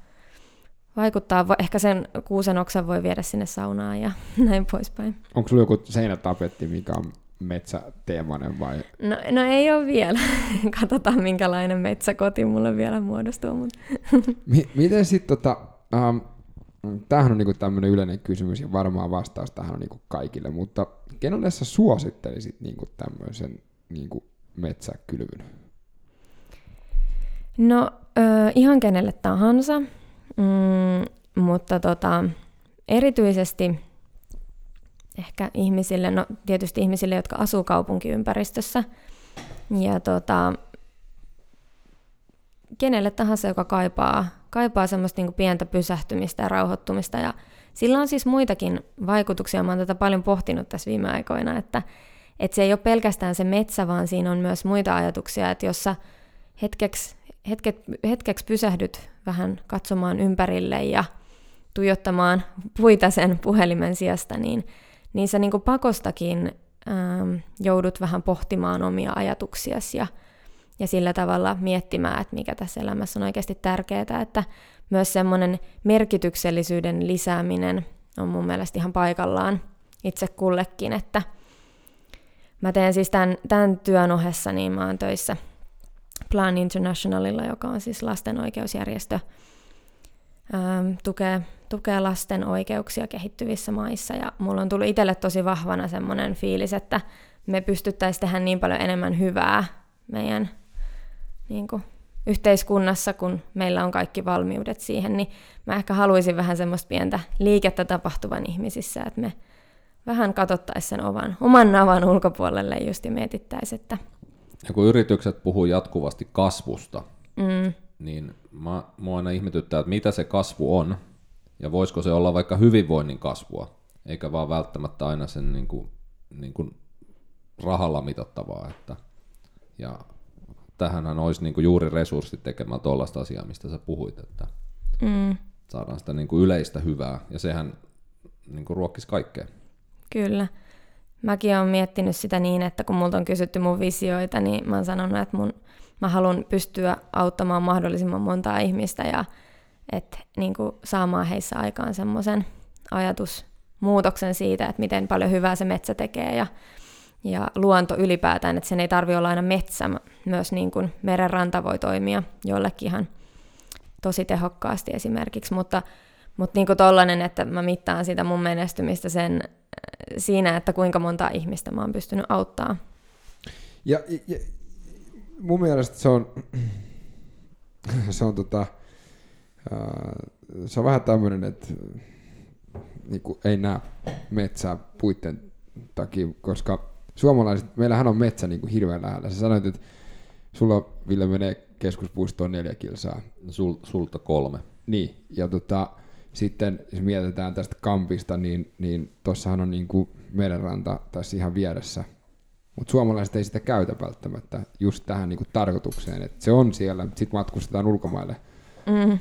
vaikuttaa. Ehkä sen kuusen oksan voi viedä sinne saunaan ja näin poispäin. Onko sulla joku seinätapetti, mikä on metsäteemainen vai? No, no ei ole vielä. Katsotaan, minkälainen metsäkoti mulle vielä muodostuu. Mutta... Mi- miten sitten tota, ähm, tämähän on niinku tämmöinen yleinen kysymys ja varmaan vastaus tähän on niinku kaikille, mutta kenelle sä suosittelisit niinku tämmöisen niinku metsäkylvyn? No ö, ihan kenelle tahansa, mm, mutta tota, erityisesti ehkä ihmisille, no tietysti ihmisille, jotka asuu kaupunkiympäristössä ja tota, kenelle tahansa, joka kaipaa, kaipaa semmoista niin pientä pysähtymistä ja rauhoittumista. Ja sillä on siis muitakin vaikutuksia. Mä oon tätä paljon pohtinut tässä viime aikoina, että, että se ei ole pelkästään se metsä, vaan siinä on myös muita ajatuksia, että jos sä hetkeksi, hetket, hetkeksi pysähdyt vähän katsomaan ympärille ja tuijottamaan puita sen puhelimen sijasta, niin, niin sä niin kuin pakostakin ähm, joudut vähän pohtimaan omia ajatuksiasi ja, ja sillä tavalla miettimään, että mikä tässä elämässä on oikeasti tärkeää, että myös semmoinen merkityksellisyyden lisääminen on mun mielestä ihan paikallaan itse kullekin, että mä teen siis tämän, tämän työn ohessa, niin mä oon töissä Plan Internationalilla, joka on siis lasten oikeusjärjestö, tukee, tukee lasten oikeuksia kehittyvissä maissa. Ja mulla on tullut itselle tosi vahvana semmoinen fiilis, että me pystyttäisiin tehdä niin paljon enemmän hyvää meidän niin kuin, yhteiskunnassa, kun meillä on kaikki valmiudet siihen, niin mä ehkä haluaisin vähän semmoista pientä liikettä tapahtuvan ihmisissä, että me vähän katsottaisiin sen oman, oman navan ulkopuolelle just ja mietittäisiin, että Ja kun yritykset puhuu jatkuvasti kasvusta, mm, niin mä, mua aina ihmetyttää, että mitä se kasvu on, ja voisiko se olla vaikka hyvinvoinnin kasvua, eikä vaan välttämättä aina sen niin kuin, niin kuin rahalla mitattavaa. Että, ja tähänhän olisi niin kuin juuri resurssit tekemään tuollaista asiaa, mistä sä puhuit, että mm, saadaan sitä niin kuin yleistä hyvää, ja sehän niin kuin ruokkisi kaikkea. Kyllä. Mäkin olen miettinyt sitä niin, että kun multa on kysytty mun visioita, niin mä oon sanonut, että mun, mä haluan pystyä auttamaan mahdollisimman montaa ihmistä ja että niin kuin saamaan heissä aikaan semmoisen ajatusmuutoksen siitä, että miten paljon hyvää se metsä tekee ja, ja luonto ylipäätään, että sen ei tarvi olla aina metsä, myös niin kuin merenranta voi toimia jollekin ihan tosi tehokkaasti esimerkiksi, mutta, mutta niin kuin tollainen, että mä mittaan sitä mun menestymistä sen, siinä, että kuinka monta ihmistä mä oon pystynyt auttaa. Ja, ja mun mielestä se on, se on tota, se on vähän tämmöinen, että niinku, ei näe metsää puitten takia, koska suomalaiset, meillähän on metsä niinku hirveän lähellä. Sä sanoit, että sulla Ville menee keskuspuistoon neljä kilsaa. Sul, sulta kolme. Niin, ja tota, sitten jos mietitään tästä kampista, niin, niin tossahan on niinku merenranta tässä ihan vieressä. Mutta suomalaiset ei sitä käytä välttämättä just tähän niinku tarkoitukseen, että se on siellä, sitten matkustetaan ulkomaille. Mm.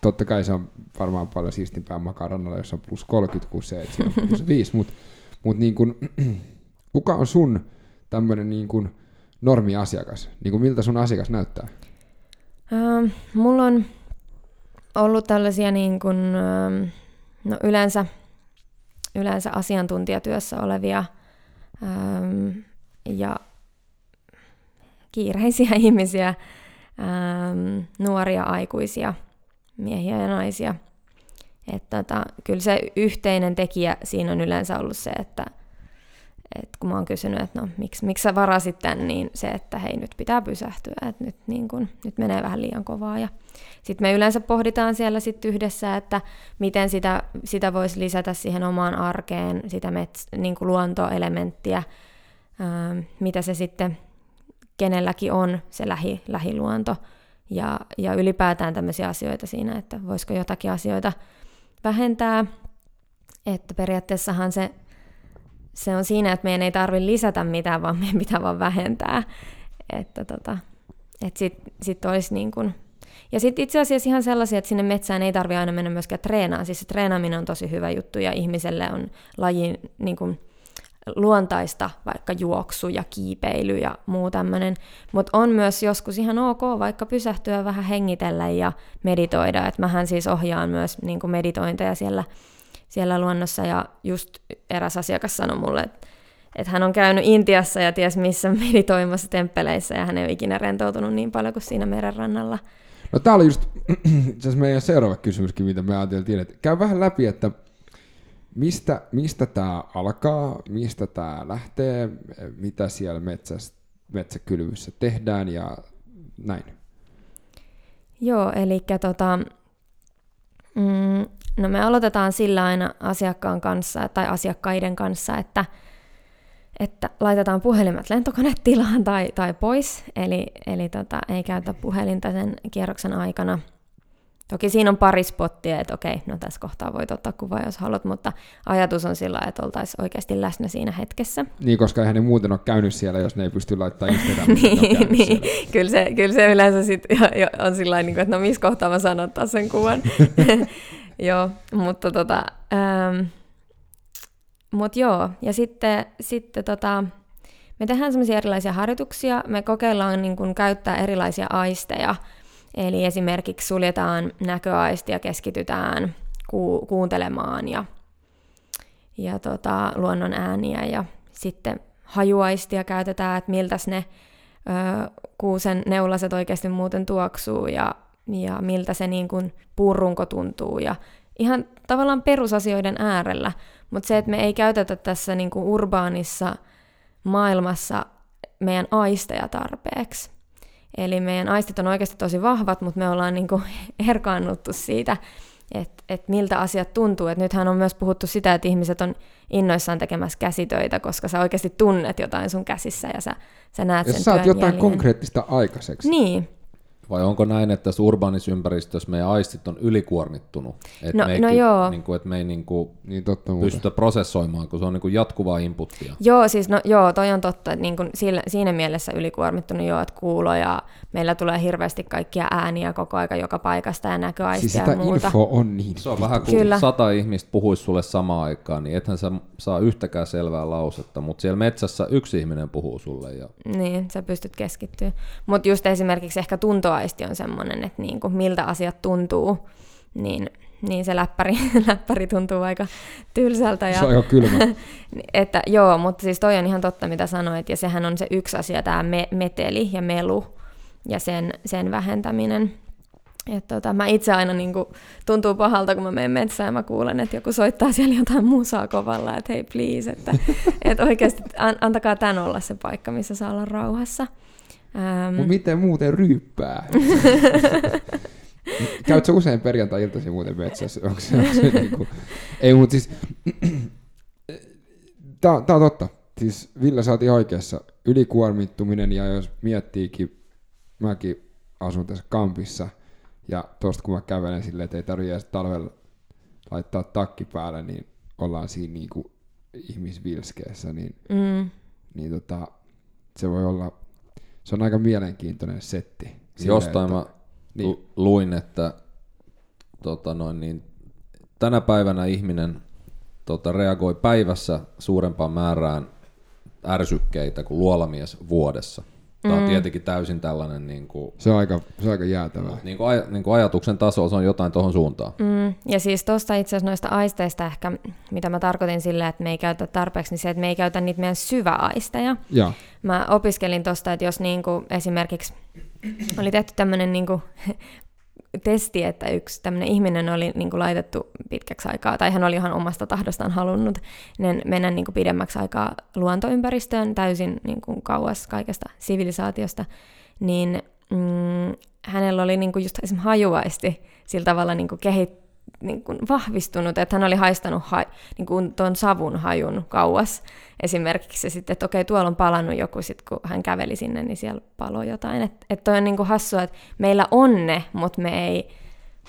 Totta kai se on varmaan paljon siistimpää makaa rannalla, jos on plus 30 kuin se, että siellä on plus 5, mutta mut niin kun, kuka on sun tämmöinen niin kun normiasiakas? Niin kun miltä sun asiakas näyttää? Ähm, mulla on ollut tällaisia niin kuin, ähm, no yleensä yleensä asiantuntijatyössä olevia äm, ja kiireisiä ihmisiä, äm, nuoria aikuisia, miehiä ja naisia. Että tota, kyllä se yhteinen tekijä siinä on yleensä ollut se, että et kun mä oon kysynyt, että no miksi, miksi sä varasit tän, niin se, että hei nyt pitää pysähtyä, että nyt, niin kun, nyt menee vähän liian kovaa. Ja sitten me yleensä pohditaan siellä sit yhdessä, että miten sitä, sitä voisi lisätä siihen omaan arkeen, sitä mets, niin luontoelementtiä, ää, mitä se sitten kenelläkin on se lähi, lähiluonto. Ja, ja ylipäätään tämmöisiä asioita siinä, että voisiko jotakin asioita vähentää. Että periaatteessahan se se on siinä, että meidän ei tarvitse lisätä mitään, vaan meidän pitää vaan vähentää. Että tota, et sitten sit olisi niin kuin... Ja sitten itse asiassa ihan sellaisia, että sinne metsään ei tarvitse aina mennä myöskään treenaan. Siis se treenaaminen on tosi hyvä juttu ja ihmiselle on lajin niin kuin, luontaista, vaikka juoksu ja kiipeily ja muu tämmöinen. Mutta on myös joskus ihan ok vaikka pysähtyä vähän hengitellä ja meditoida. Että mähän siis ohjaan myös niin meditointeja siellä siellä luonnossa ja just eräs asiakas sanoi mulle, että, että hän on käynyt Intiassa ja ties missä meditoimassa temppeleissä ja hän ei ole ikinä rentoutunut niin paljon kuin siinä merenrannalla. No tää oli just se meidän seuraava kysymyskin, mitä me ajateltiin, että käy vähän läpi, että mistä, mistä tämä alkaa, mistä tämä lähtee, mitä siellä metsässä, metsäkylvyssä tehdään ja näin. Joo, eli tota, mm, No me aloitetaan sillä aina asiakkaan kanssa tai asiakkaiden kanssa, että, että laitetaan puhelimet lentokonetilaan tai, tai pois, eli, eli tota, ei käytä puhelinta sen kierroksen aikana – Toki siinä on pari spottia, että okei, no tässä kohtaa voit ottaa kuva, jos haluat, mutta ajatus on sillä, että oltaisiin oikeasti läsnä siinä hetkessä. Niin, koska eihän ne muuten ole käynyt siellä, jos ne ei pysty laittamaan Instagramiin. niin, niin. Kyllä, se, kyllä se yleensä sit on sillä niin että no missä kohtaa mä ottaa sen kuvan. joo, mutta tota, ähm, mut joo, ja sitten, sitten tota, me tehdään semmoisia erilaisia harjoituksia, me kokeillaan niin kun, käyttää erilaisia aisteja, Eli esimerkiksi suljetaan näköaisti ja keskitytään ku- kuuntelemaan ja, ja tota, luonnon ääniä. Ja sitten hajuaistia käytetään, että miltä ne ö, kuusen neulaset oikeasti muuten tuoksuu. Ja, ja miltä se niin kuin puurunko tuntuu ja ihan tavallaan perusasioiden äärellä, mutta se, että me ei käytetä tässä niin kuin urbaanissa maailmassa meidän aisteja tarpeeksi. Eli meidän aistit on oikeasti tosi vahvat, mutta me ollaan niin kuin herkaannuttu siitä, että et miltä asiat tuntuu. Et nythän on myös puhuttu sitä, että ihmiset on innoissaan tekemässä käsitöitä, koska sä oikeasti tunnet jotain sun käsissä ja sä, sä näet ja sen saat jotain jäljen. konkreettista aikaiseksi. Niin, vai onko näin, että tässä urbaanissa ympäristössä meidän aistit on ylikuormittunut? Että No- me ei, no joo. Niin kuin, että me ei niin kuin Niin totta muuten. pystytä prosessoimaan, kun se on niin kuin jatkuvaa inputtia. Joo, siis no, joo, toi on totta, että niin kun sillä, siinä mielessä ylikuormittunut joo, että kuulo ja meillä tulee hirveästi kaikkia ääniä koko aika joka paikasta ja näköaistia Siis ja muuta. info on niin. Se on vähän kuin Kyllä. sata ihmistä puhuisi sulle samaan aikaan, niin ethän sä saa yhtäkään selvää lausetta, mutta siellä metsässä yksi ihminen puhuu sulle. Ja... Niin, sä pystyt keskittyä. Mutta just esimerkiksi ehkä tuntoaisti on semmoinen, että niinku, miltä asiat tuntuu, niin, niin se läppäri, läppäri tuntuu aika tylsältä. Ja, Se on aika kylmä. että, joo, mutta siis toi on ihan totta, mitä sanoit, ja sehän on se yksi asia, tämä me, meteli ja melu ja sen, sen vähentäminen. Et tota, mä itse aina niin kuin, tuntuu pahalta, kun mä menen metsään ja mä kuulen, että joku soittaa siellä jotain musaa kovalla, että hei please, että, että oikeasti an, antakaa tän olla se paikka, missä saa olla rauhassa. Ähm, Mut miten muuten ryyppää? Käytkö usein perjantai-iltaisin muuten metsässä? Onko se, onko se niinku... Ei, mutta siis... Tää on totta. Siis Ville, ihan oikeassa. Ylikuormittuminen ja jos miettiikin, mäkin asun tässä kampissa ja tosta kun mä kävelen silleen, että ei tarvitse edes talvella laittaa takki päälle, niin ollaan siinä niinku ihmisvilskeessä, niin, mm, niin tota, se voi olla, se on aika mielenkiintoinen setti. Silleen, Jostain mä niin. niin. luin, että tota noin, niin, tänä päivänä ihminen tota, reagoi päivässä suurempaan määrään ärsykkeitä kuin luolamies vuodessa. Tämä on tietenkin täysin tällainen niin kuin, Se on aika, se on aika jäätävää. niin kuin, aj- niin kuin ajatuksen taso, se on jotain tuohon suuntaan. Mm, ja siis tuosta itse asiassa noista aisteista ehkä, mitä mä tarkoitin sillä, että me ei käytä tarpeeksi, niin se, että me ei käytä niitä meidän syväaisteja. Joo. Mä opiskelin tuosta, että jos niinku esimerkiksi oli tehty tämmöinen niinku testi, että yksi tämmöinen ihminen oli niinku laitettu pitkäksi aikaa, tai hän oli ihan omasta tahdostaan halunnut niin mennä niinku pidemmäksi aikaa luontoympäristöön täysin niinku kauas kaikesta sivilisaatiosta, niin mm, hänellä oli niinku just esimerkiksi hajuvaisti sillä tavalla niinku kehittynyt niin kuin vahvistunut, että hän oli haistanut ha, niin kuin tuon savun hajun kauas esimerkiksi, ja sitten, että okei, tuolla on palannut joku, sit kun hän käveli sinne, niin siellä paloi jotain. Että et toi on niin kuin hassua, että meillä on ne, mutta me ei,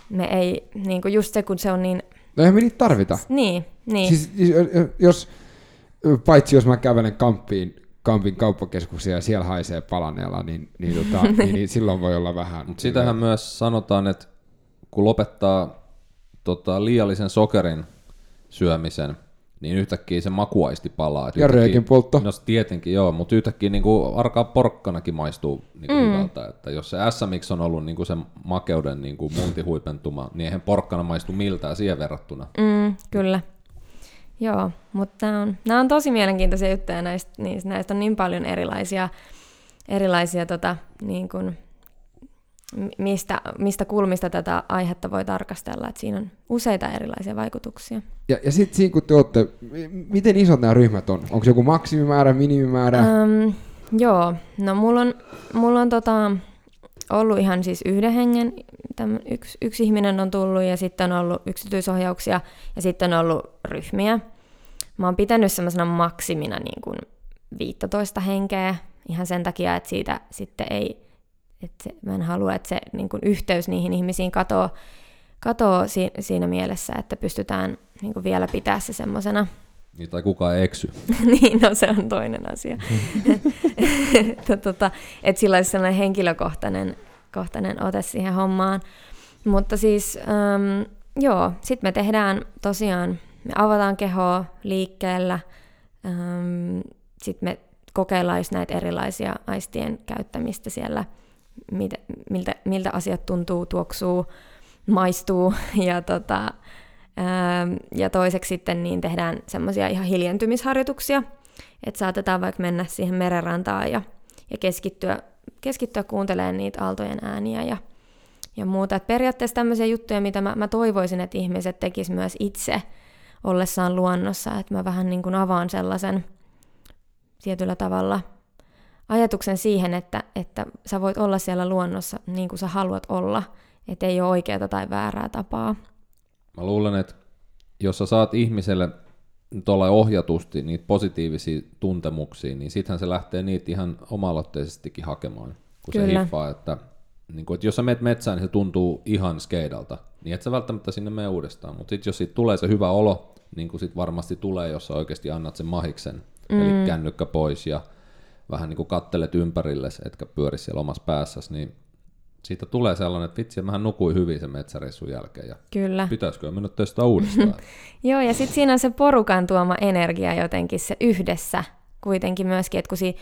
me ei niin kuin just se, kun se on niin... No eihän me niitä tarvita. Niin, niin. Siis jos, paitsi jos mä kävelen kamppiin, Kampin kauppakeskuksia ja siellä haisee palaneella, niin, niin, tota, niin, niin silloin voi olla vähän... Mutta sitähän myös sanotaan, että kun lopettaa tota, liiallisen sokerin syömisen, niin yhtäkkiä se makuaisti palaa. Ja yhtäkkiä- röökin poltto. No tietenkin joo, mutta yhtäkkiä niin kuin arkaa porkkanakin maistuu niin kuin mm. hyvältä. Että jos se SMX on ollut niin kuin sen makeuden niin kuin multihuipentuma, niin eihän porkkana maistu miltään siihen verrattuna. Mm, kyllä. Joo, mutta nämä on, nämä on tosi mielenkiintoisia juttuja, näistä, niin, näistä on niin paljon erilaisia, erilaisia tota, niin kuin, mistä, mistä kulmista tätä aihetta voi tarkastella, että siinä on useita erilaisia vaikutuksia. Ja, ja sitten siinä kun te olette, miten isot nämä ryhmät on? Onko se joku maksimimäärä, minimimäärä? Öm, joo, no mulla on, mulla on tota, ollut ihan siis yhden hengen, tämmö, yksi, yksi ihminen on tullut ja sitten on ollut yksityisohjauksia ja sitten on ollut ryhmiä. Mä oon pitänyt semmoisena maksimina niin kuin 15 henkeä ihan sen takia, että siitä sitten ei, että se, mä en halua, että se niin kuin yhteys niihin ihmisiin katoo, katoo si, siinä mielessä, että pystytään niin kuin vielä pitää se semmoisena Niin, tai kukaan ei eksy. niin, no se on toinen asia. että tota, et sillä olisi sellainen henkilökohtainen kohtainen ote siihen hommaan. Mutta siis, äm, joo, sitten me tehdään tosiaan, me avataan kehoa liikkeellä, sitten me kokeillaan just näitä erilaisia aistien käyttämistä siellä, mitä, miltä, miltä asiat tuntuu, tuoksuu, maistuu ja tota, Ähm, ja toiseksi sitten niin tehdään semmoisia ihan hiljentymisharjoituksia, että saatetaan vaikka mennä siihen merenrantaan ja, ja keskittyä, keskittyä kuuntelemaan niitä aaltojen ääniä ja, ja muuta. Et periaatteessa tämmöisiä juttuja, mitä mä, mä toivoisin, että ihmiset tekis myös itse ollessaan luonnossa, että mä vähän niin kuin avaan sellaisen tietyllä tavalla ajatuksen siihen, että, että sä voit olla siellä luonnossa niin kuin sä haluat olla, että ei ole oikeaa tai väärää tapaa. Mä luulen, että jos sä saat ihmiselle tuolla ohjatusti niitä positiivisia tuntemuksia, niin sittenhän se lähtee niitä ihan oma-aloitteisestikin hakemaan. Kun se Kyllä. hiffaa, että, niin kun, että jos sä menet metsään, niin se tuntuu ihan skeidalta. Niin et sä välttämättä sinne mene uudestaan. Mutta sitten jos siitä tulee se hyvä olo, niin kuin sit varmasti tulee, jos sä oikeasti annat sen mahiksen, mm. eli kännykkä pois ja vähän niin kuin kattelet ympärille, etkä pyöri siellä omassa päässäsi, niin siitä tulee sellainen, että vitsi, mähän nukuin hyvin sen metsäreissun jälkeen ja Kyllä. pitäisikö mennä testaa uudestaan. Joo, ja sitten siinä on se porukan tuoma energia jotenkin, se yhdessä kuitenkin myöskin, että kun si,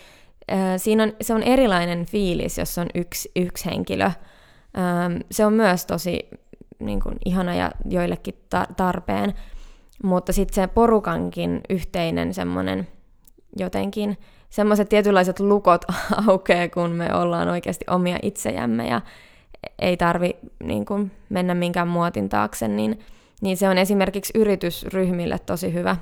äh, siinä on, se on erilainen fiilis, jos on yksi, yksi henkilö. Ähm, se on myös tosi niin kuin, ihana ja joillekin ta- tarpeen, mutta sitten se porukankin yhteinen semmoinen jotenkin, semmoiset tietynlaiset lukot aukeaa, kun me ollaan oikeasti omia itsejämme ja ei tarvi niin kuin, mennä minkään muotin taakse, niin, niin se on esimerkiksi yritysryhmille tosi hyvä,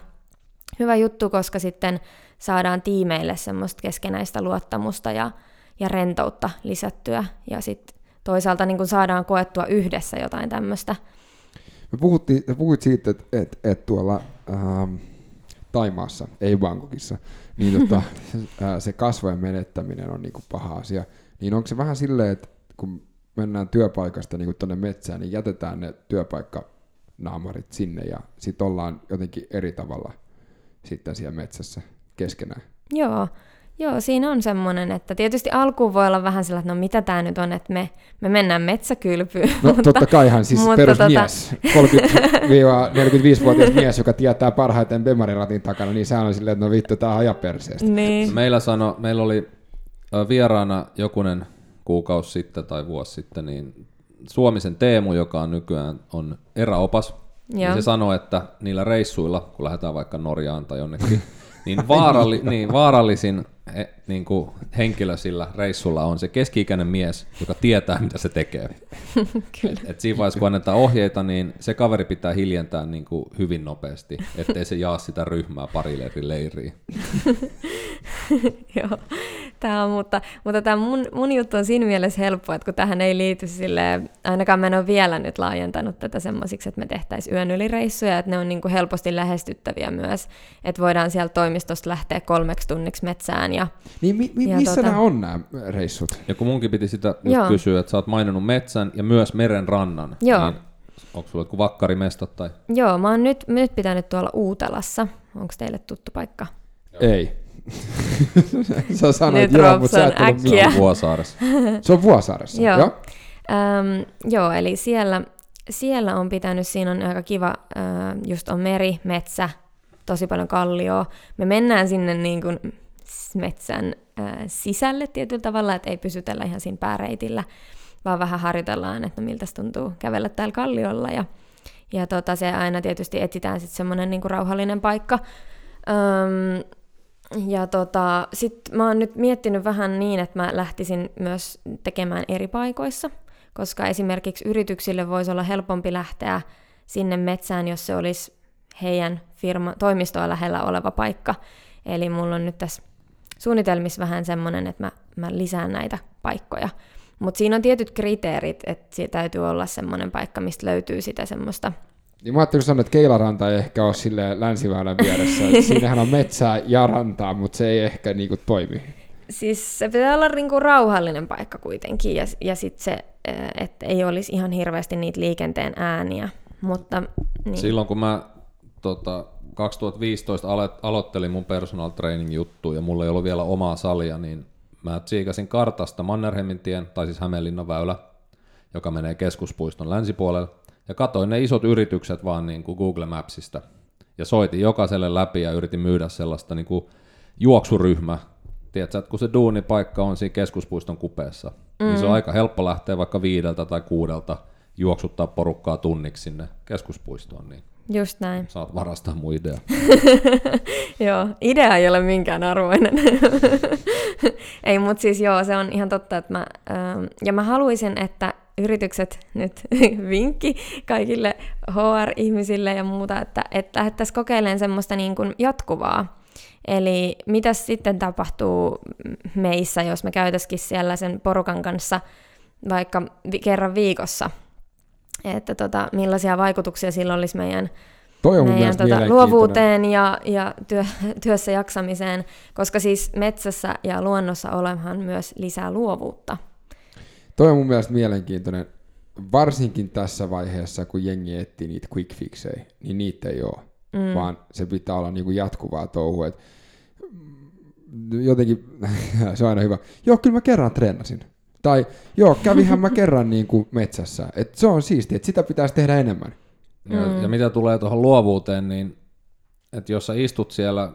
hyvä juttu, koska sitten saadaan tiimeille semmoista keskenäistä luottamusta ja, ja rentoutta lisättyä ja sitten toisaalta niin kuin saadaan koettua yhdessä jotain tämmöistä. Me puhuttiin, puhuit siitä, että et, et tuolla ähm, Taimaassa, ei Bangkokissa, niin tota, se kasvojen menettäminen on niinku paha asia. Niin onko se vähän silleen, että kun mennään työpaikasta niinku tuonne metsään, niin jätetään ne työpaikkanaamarit sinne ja sitten ollaan jotenkin eri tavalla sitten siellä metsässä keskenään. Joo, Joo, siinä on semmoinen, että tietysti alkuun voi olla vähän sellainen, että no mitä tämä nyt on, että me, me mennään metsäkylpyyn. No mutta, totta kaihan, siis mutta perusmies, 30-45-vuotias mies, joka tietää parhaiten Bemariratin takana, niin sehän on silleen, että no vittu, tää on hajaperseestä. Niin, Meillä, sano, meillä oli vieraana jokunen kuukausi sitten tai vuosi sitten, niin Suomisen Teemu, joka on nykyään on eräopas, niin Joo. se sanoi, että niillä reissuilla, kun lähdetään vaikka Norjaan tai jonnekin, niin, vaaralli, niin vaarallisin he, niin kuin henkilö sillä reissulla on se keski-ikäinen mies, joka tietää, mitä se tekee. et, et siinä vaiheessa, kun annetaan ohjeita, niin se kaveri pitää hiljentää niin kuin hyvin nopeasti, ettei se jaa sitä ryhmää parille eri leiriin. Joo, tämä on, mutta, mutta tämä mun, mun juttu on siinä mielessä helppo, että kun tähän ei liity sille, ainakaan mä en ole vielä nyt laajentanut tätä semmoisiksi, että me tehtäisiin yön yli reissuja, että ne on niin kuin helposti lähestyttäviä myös, että voidaan sieltä toimistosta lähteä kolmeksi tunniksi metsään ja Niin mi, mi, Ja missä tota- nämä on nämä reissut? Ja kun munkin piti sitä just Joo. kysyä, että sä oot maininnut metsän ja myös meren rannan, Joo. niin onko sulla joku vakkarimestat tai... Joo, mä oon nyt, nyt pitänyt tuolla Uutelassa. Onko teille tuttu paikka? Ei. sä sanoit Nyt joo, mutta sä et ollut äkkiä. Vuosaaressa. Se on Vuosaaressa, Joo. joo? Öm, joo, eli siellä, siellä on pitänyt, siinä on aika kiva, ö, just on meri, metsä, tosi paljon kallioa. Me mennään sinne niin kuin metsän ö, sisälle tietyllä tavalla, että ei pysytellä ihan siinä pääreitillä, vaan vähän harjoitellaan, että no miltä se tuntuu kävellä täällä kalliolla. Ja, ja tota, se aina tietysti etsitään sitten semmoinen niin rauhallinen paikka. Öm, ja tota, sitten mä oon nyt miettinyt vähän niin, että mä lähtisin myös tekemään eri paikoissa, koska esimerkiksi yrityksille voisi olla helpompi lähteä sinne metsään, jos se olisi heidän firma, toimistoa lähellä oleva paikka. Eli mulla on nyt tässä suunnitelmissa vähän semmoinen, että mä, mä lisään näitä paikkoja. Mutta siinä on tietyt kriteerit, että se täytyy olla semmoinen paikka, mistä löytyy sitä semmoista Niin mä ajattelin sanoa, että Keilaranta ei ehkä ole sille länsiväylän vieressä. Siinähän on metsää ja rantaa, mutta se ei ehkä niinku toimi. Siis se pitää olla niinku rauhallinen paikka kuitenkin, ja, ja sitten se, äh, että ei olisi ihan hirveästi niitä liikenteen ääniä. Mutta niin, Silloin kun mä tota, 2015 alo- aloittelin mun personal training juttu ja mulla ei ollut vielä omaa salia, niin mä tsiikasin kartasta Mannerheimin tien, tai siis Hämeenlinnan väylä, joka menee keskuspuiston länsipuolelle, ja katoin ne isot yritykset vaan niin kuin Google Mapsista. Ja soitin jokaiselle läpi ja yritin myydä sellaista niin kuin juoksuryhmä. Tiedätkö, että kun se duunipaikka on siinä keskuspuiston kupeessa, mm. niin se on aika helppo lähteä vaikka viideltä tai kuudelta juoksuttaa porukkaa tunniksi sinne keskuspuistoon, niin just näin. saat varastaa mun idea. Joo, idea ei ole minkään arvoinen. ei, mutta siis joo, se on ihan totta, että mä, ähm, ja mä haluaisin, että yritykset, nyt vinkki kaikille HR-ihmisille ja muuta, että, että lähdettäisiin kokeilemaan semmoista niin kuin jatkuvaa. Eli mitä sitten tapahtuu meissä, jos me käytäisikin siellä sen porukan kanssa vaikka vi- kerran viikossa, että tota, millaisia vaikutuksia sillä olisi meidän Toi on meidän tota, luovuuteen ja, ja työ, työssä jaksamiseen, koska siis metsässä ja luonnossa olevan myös lisää luovuutta. Toi on mun mielestä mielenkiintoinen, varsinkin tässä vaiheessa, kun jengi etsii niitä quick fixejä, niin niitä ei ole, mm. vaan se pitää olla niinku jatkuvaa touhua. Et jotenkin, se on aina hyvä. Joo, kyllä mä kerran treenasin. Tai joo, kävihän mä kerran niin kuin metsässä. Et se on siistiä, että sitä pitäisi tehdä enemmän. Ja, ja mitä tulee tuohon luovuuteen, niin että jos sä istut siellä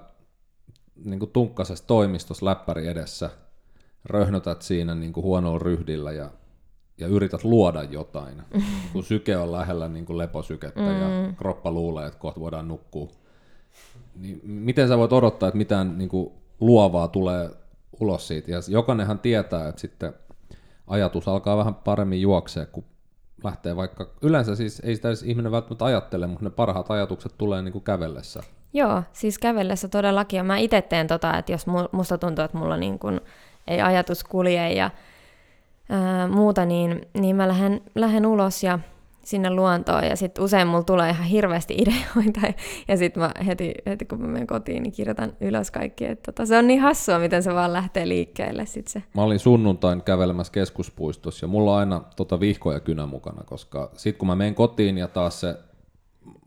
niin kuin tunkkasessa toimistossa läppäri edessä, röhnötät siinä niin kuin huonolla ryhdillä ja, ja yrität luoda jotain, kun syke on lähellä niin kuin leposykettä mm. ja kroppa luulee, että kohta voidaan nukkua, niin miten sä voit odottaa, että mitään niin kuin luovaa tulee ulos siitä? Ja jokainenhan tietää, että sitten ajatus alkaa vähän paremmin juoksea, kun lähtee vaikka, yleensä siis ei sitä edes ihminen välttämättä ajattele, mutta ne parhaat ajatukset tulee niin kuin kävellessä. Joo, siis kävellessä todellakin. Ja mä itse teen tota, että jos mu- musta tuntuu, että mulla niin kun ei ajatus kulje ja ää, muuta, niin, niin mä lähden, lähden ulos ja sinne luontoon ja sitten usein mulla tulee ihan hirveästi ideoita ja, ja sitten mä heti, heti kun mä menen kotiin, niin kirjoitan ylös kaikki. että tota, se on niin hassua, miten se vaan lähtee liikkeelle sit se. Mä olin sunnuntain kävelemässä keskuspuistossa ja mulla on aina tota vihko ja kynä mukana, koska sit kun mä menen kotiin ja taas se,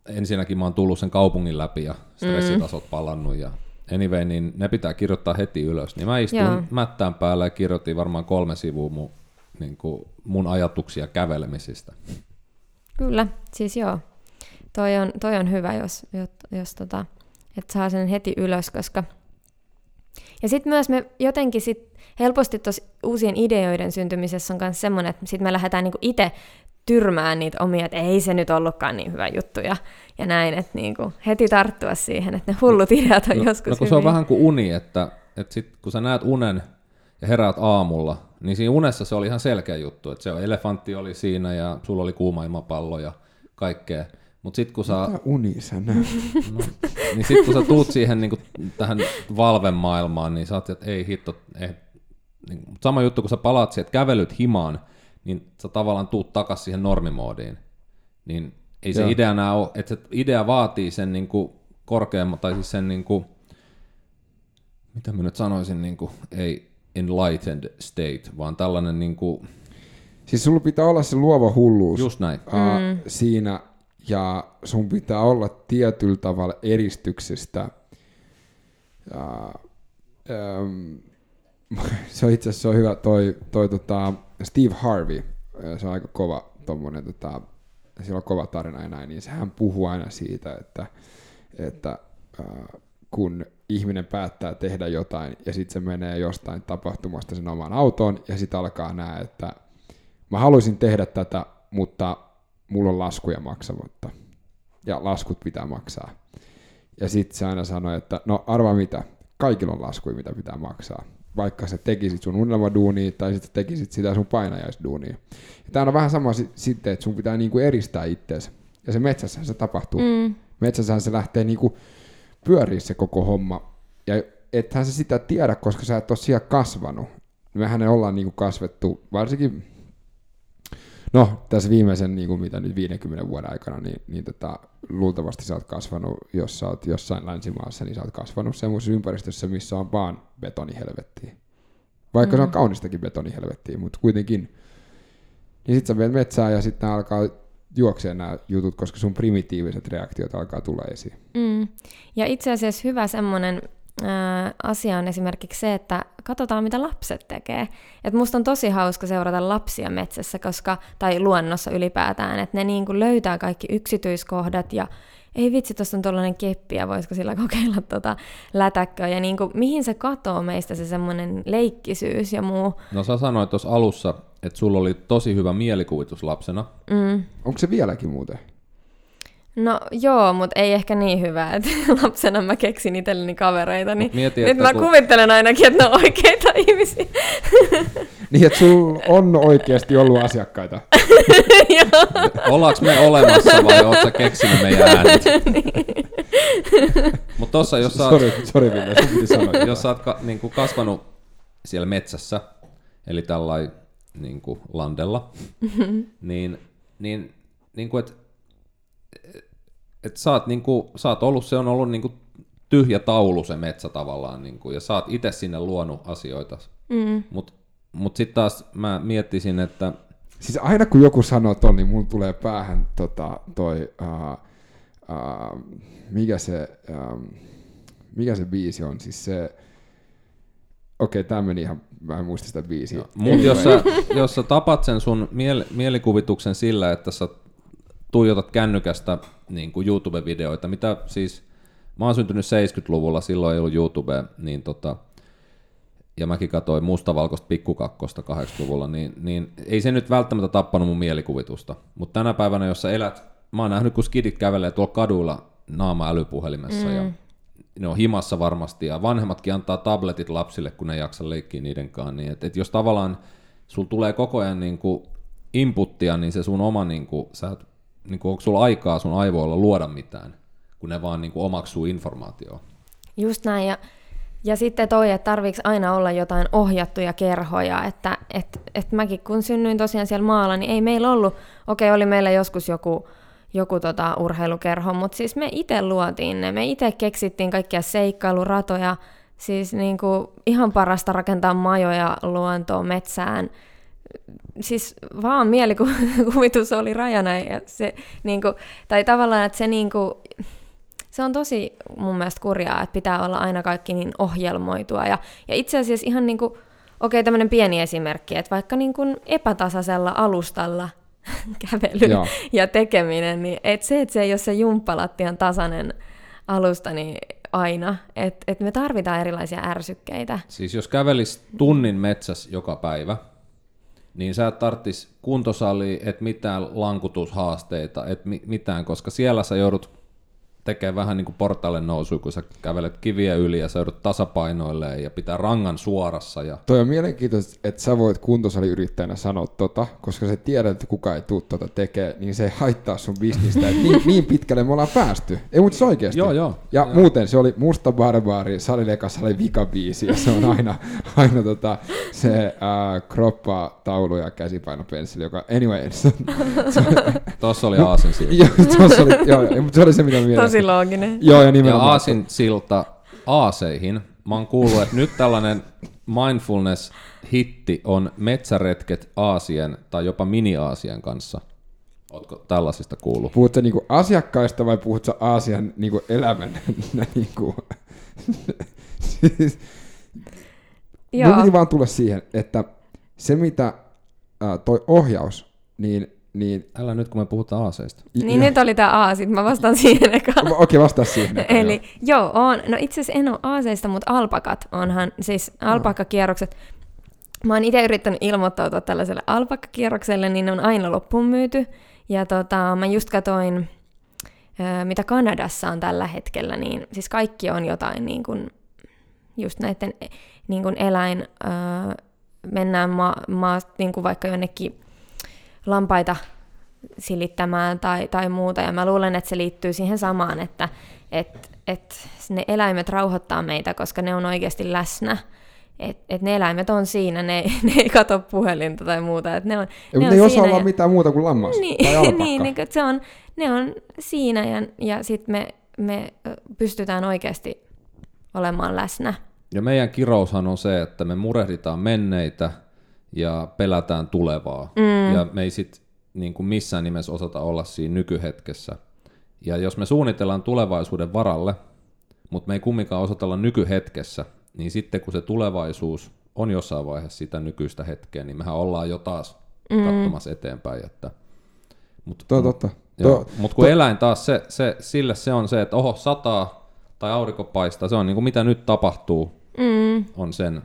ensinnäkin mä oon tullut sen kaupungin läpi ja stressitasot palannut ja anyway, niin ne pitää kirjoittaa heti ylös. Niin mä istuin Joo. mättään päällä ja kirjoitin varmaan kolme sivua mun, niin kuin mun ajatuksia kävelemisistä. Kyllä, siis joo. Toi on, toi on hyvä, jos, jos, jos tota, että saa sen heti ylös, koska... Ja sitten myös me jotenkin sit helposti tuossa uusien ideoiden syntymisessä on myös semmoinen, että sitten me lähdetään niinku itse tyrmään niitä omia, että ei se nyt ollutkaan niin hyvä juttu ja, ja näin, että niinku heti tarttua siihen, että ne hullut ideat on no, joskus no, kun se on vähän kuin uni, että, että sit, kun sä näet unen ja heräät aamulla, niin siinä unessa se oli ihan selkeä juttu, että se elefantti oli siinä ja sulla oli kuuma ilmapallo ja kaikkea. Mutta sitten kun sä... Mitä uni sä näet? No, niin sitten kun sä tuut siihen niin kuin, tähän valvemaailmaan, niin sä oot, että ei hitto, ei. Niin, sama juttu, kun sä palaat sieltä kävelyt himaan, niin sä tavallaan tuut takas siihen normimoodiin. Niin ei se Joo. idea enää ole, että se idea vaatii sen niin kuin korkeamman, tai siis sen niin kuin, mitä mä nyt sanoisin, niin kuin, ei enlightened state, vaan tällainen niin kuin, Siis sulla pitää olla se luova hulluus just näin. mm. siinä, ja sun pitää olla tietyllä tavalla eristyksestä. Ja, ähm, se on itse asiassa se on hyvä, toi, toi tota Steve Harvey, se on aika kova tommonen, tota, sillä on kova tarina ja näin, niin sehän puhuu aina siitä, että, että äh, kun ihminen päättää tehdä jotain ja sitten se menee jostain tapahtumasta sen omaan autoon ja sitten alkaa nää, että mä haluaisin tehdä tätä, mutta mulla on laskuja maksamatta ja laskut pitää maksaa. Ja sitten se aina sanoi, että no arvaa mitä, kaikilla on laskuja, mitä pitää maksaa. Vaikka sä tekisit sun unelmaduunia tai sitten tekisit sitä sun painajaisduunia. Ja tää on vähän sama si- sitten, että sun pitää niinku eristää itseäsi. Ja se metsässähän se tapahtuu. Mm. Metsässähän se lähtee niinku pyöriä se koko homma. Ja ethän sä sitä tiedä, koska sä et ole siellä kasvanut. Mehän ollaan niinku kasvettu, varsinkin No, tässä viimeisen, niin kuin mitä nyt 50 vuoden aikana, niin, niin tota, luultavasti sä oot kasvanut, jos sä oot jossain länsimaassa, niin sä oot kasvanut semmoisessa ympäristössä, missä on vaan betonihelvettiä. Vaikka mm. se on kaunistakin betonihelvettiä, mutta kuitenkin. Niin sit sä menet metsään ja sitten alkaa juoksee nämä jutut, koska sun primitiiviset reaktiot alkaa tulla esiin. Mm. Ja itse asiassa hyvä semmoinen asia on esimerkiksi se, että katsotaan mitä lapset tekee. Et musta on tosi hauska seurata lapsia metsässä, koska, tai luonnossa ylipäätään, että ne niinku löytää kaikki yksityiskohdat ja ei vitsi, tuossa on tuollainen keppi ja voisiko sillä kokeilla tota lätäkköä. Ja niinku, mihin se katoo meistä se semmoinen leikkisyys ja muu. No sä sanoit tuossa alussa, että sulla oli tosi hyvä mielikuvitus lapsena. Mm. Onko se vieläkin muuten? No joo, mutta ei ehkä niin hyvä, että lapsena mä keksin itselleni kavereita, niin mieti, nyt että mä kun- kuvittelen ainakin, että ne on oikeita ihmisiä. Niin, että sulla on oikeasti ollut asiakkaita. Joo. Ollaanko me olemassa vai oot sä keksinyt meidän äänet? Mutta tossa, jos sä oot, Ville, sun piti sanoa. jos sä oot ka, niin kuin kasvanut siellä metsässä, eli tällainen niin landella, niin, niin, niin kuin, et, et sä, oot, niin kuin, sä oot ollut, se on ollut niin kuin tyhjä taulu se metsä tavallaan, niin kuin, ja sä oot itse sinne luonut asioita. Mm. Mutta mut sitten taas mä miettisin, että Siis aina kun joku sanoo ton, niin mulla tulee päähän tota, toi, uh, uh, mikä se, um, mikä se biisi on, siis se, okei, okay, tämä meni ihan, mä en muista sitä biisiä. Mutta jos sä, jos sä tapat sen sun miel, mielikuvituksen sillä, että sä tuijotat kännykästä niin kuin YouTube-videoita, mitä siis, mä oon syntynyt 70-luvulla, silloin ei ollut YouTube, niin tota, ja mäkin katsoin mustavalkoista pikkukakkosta 80-luvulla, niin, niin ei se nyt välttämättä tappanut mun mielikuvitusta. Mutta tänä päivänä, jos sä elät, mä oon nähnyt, kun skidit kävelee tuolla kaduilla naama älypuhelimessa mm. ja ne on himassa varmasti, ja vanhemmatkin antaa tabletit lapsille, kun ne ei jaksa leikkiä niidenkaan. Niin et, et jos tavallaan sul tulee koko ajan niin kuin inputtia, niin se sun oma, niin kuin, sä, et- niin kuin, onko sulla aikaa sun aivoilla luoda mitään, kun ne vaan niin kuin omaksuu informaatiota. Just näin, ja, ja sitten toi, että tarviiko aina olla jotain ohjattuja kerhoja, että et, et mäkin kun synnyin tosiaan siellä maalla, niin ei meillä ollut, okei oli meillä joskus joku, joku tota urheilukerho, mutta siis me itse luotiin ne, me itse keksittiin kaikkia seikkailuratoja, siis niinku ihan parasta rakentaa majoja luontoon, metsään, siis vaan mielikuvitus oli rajana ja se niinku, tai tavallaan, että se niinku, se on tosi mun mielestä kurjaa, että pitää olla aina kaikki niin ohjelmoitua. Ja, ja itse asiassa ihan niin kuin, okei tämmöinen pieni esimerkki, että vaikka niin kuin epätasaisella alustalla kävely Joo. ja tekeminen, niin et se, että se ei ole se jumppalattian tasainen alusta, niin aina. Että et me tarvitaan erilaisia ärsykkeitä. Siis jos kävelis tunnin metsässä joka päivä, niin sä et tarttis kuntosalia, et mitään lankutushaasteita, et mi- mitään, koska siellä sä joudut tekee vähän niin kuin portaille nousu, kun sä kävelet kiviä yli ja sä joudut tasapainoilleen ja pitää rangan suorassa. Ja... Toi on mielenkiintoista, että sä voit kuntosaliyrittäjänä sanoa tota, koska sä tiedät, että kukaan ei tuu tota tekee, niin se ei haittaa sun bisnistä. Et niin, niin, pitkälle me ollaan päästy. Ei, mutta se oikeasti. Joo, joo. Ja joo. muuten se oli Musta Barbaari, Salileka Sali vikabiisi, ja se on aina, aina tota, se äh, kroppa, taulu ja käsipainopenseli, joka anyway, se, se, Tuossa oli aasin silta. joo, tossa oli, joo, mutta se oli se, mitä mielessä. Tosi looginen. Joo, ja Ja nimenomaan. aasin silta aaseihin. Mä oon kuullut, että nyt tällainen mindfulness-hitti on metsäretket Aasien tai jopa mini-Aasien kanssa. Ootko tällaisista kuullut? Puhutko niinku asiakkaista vai puhutko Aasian niinku elämän? niinku, siis, Joo. Vaan tulla siihen, että se mitä äh, toi ohjaus, niin... niin Älä nyt, kun me puhutaan aaseista. Niin nyt oli tämä A, sit mä vastaan siihen eka. Okei, okay, vastaa siihen. että Eli joo, on. No itse asiassa en ole aaseista, mutta alpakat onhan, siis alpakkakierrokset. Mä oon itse yrittänyt ilmoittautua tällaiselle alpakkakierrokselle, niin ne on aina loppuun myyty. Ja tota, mä just katoin, mitä Kanadassa on tällä hetkellä, niin siis kaikki on jotain niin kuin, just näiden niin kuin eläin, mennään ma, ma, niin kuin vaikka jonnekin lampaita silittämään tai, tai muuta. Ja mä luulen, että se liittyy siihen samaan, että et, et ne eläimet rauhoittaa meitä, koska ne on oikeasti läsnä. Et, et ne eläimet on siinä, ne, ne ei kato puhelinta tai muuta. Et ne on, Ei, mutta on ne ei osaa siinä olla ja- mitään muuta kuin lammas tai niin, alpakka. niin, niin, se on, ne on siinä ja, ja sitten me, me pystytään oikeasti olemaan läsnä. Ja meidän kiroushan on se, että me murehditaan menneitä ja pelätään tulevaa. Mm. Ja me ei sit niin kuin missään nimessä osata olla siinä nykyhetkessä. Ja jos me suunnitellaan tulevaisuuden varalle, mutta me ei kumminkaan osata olla nykyhetkessä, niin sitten kun se tulevaisuus on jossain vaiheessa sitä nykyistä hetkeä, niin mehän ollaan jo taas mm. katsomassa eteenpäin. Että, mutta, Tuo totta. Joo, Tuo, mutta kun eläin taas, se, se, sille se on se, että oho, sataa tai aurinko paistaa, se on niin kuin mitä nyt tapahtuu, Mm, on sen.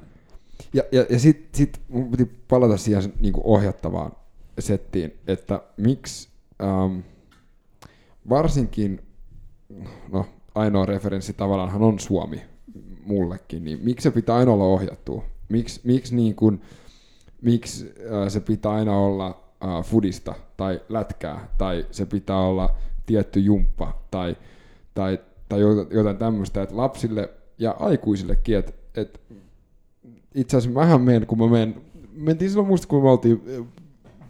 ja ja, ja sitten sit mun piti palata siihen niin ohjattavaan settiin, että miksi ähm, varsinkin, no ainoa referenssi tavallaanhan on Suomi mullekin, niin miksi se pitää aina olla ohjattua? Miksi, miksi, niin kuin, miksi äh, se pitää aina olla äh, fudista tai lätkää tai se pitää olla tietty jumppa tai, tai, tai jotain tämmöistä, että lapsille ja aikuisillekin, että, että itse asiassa mähän menen, kun mä menen, mentiin silloin muista, kun me oltiin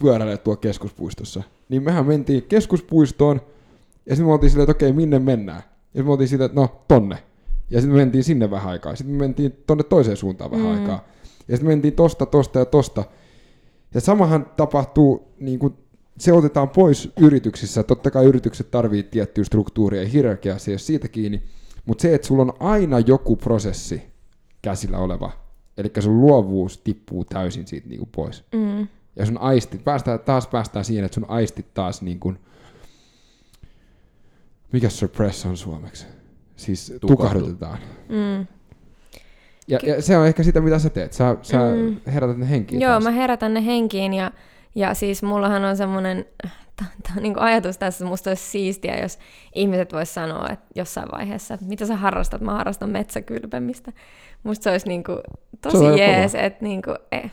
pyöräilemään tuolla keskuspuistossa, niin mehän mentiin keskuspuistoon ja sitten me oltiin silleen, että okei, minne mennään? Ja sitten me oltiin silleen, että no, tonne. Ja sitten me mentiin sinne vähän aikaa. Sitten me mentiin tonne toiseen suuntaan vähän Mm. aikaa. Ja sitten me mentiin tosta, tosta ja tosta. Ja samahan tapahtuu, niin kuin se otetaan pois yrityksissä. Totta kai yritykset tarvii tiettyä struktuuria ja hierarkiaa, se ei ole siitä kiinni. Mutta se, että sulla on aina joku prosessi käsillä oleva, eli sun luovuus tippuu täysin siitä niin kuin pois. mm. Ja sun aistit, päästään, taas päästään siihen, että sun aistit taas niin kuin, mikä suppress on suomeksi? Siis Tukahdu. tukahdutetaan. Mm. Ja, ja, se on ehkä sitä, mitä sä teet. Sä, sä Mm. herätät ne henkiin Joo, taas. mä herätän ne henkiin ja, ja siis mullahan on semmoinen niin ajatus tässä, että musta olisi siistiä, jos ihmiset vois sanoa että jossain vaiheessa, että mitä sä harrastat, mä harrastan metsäkylpemistä. Musta se olisi niin kuin, tosi Se jees, että niin kuin, eh,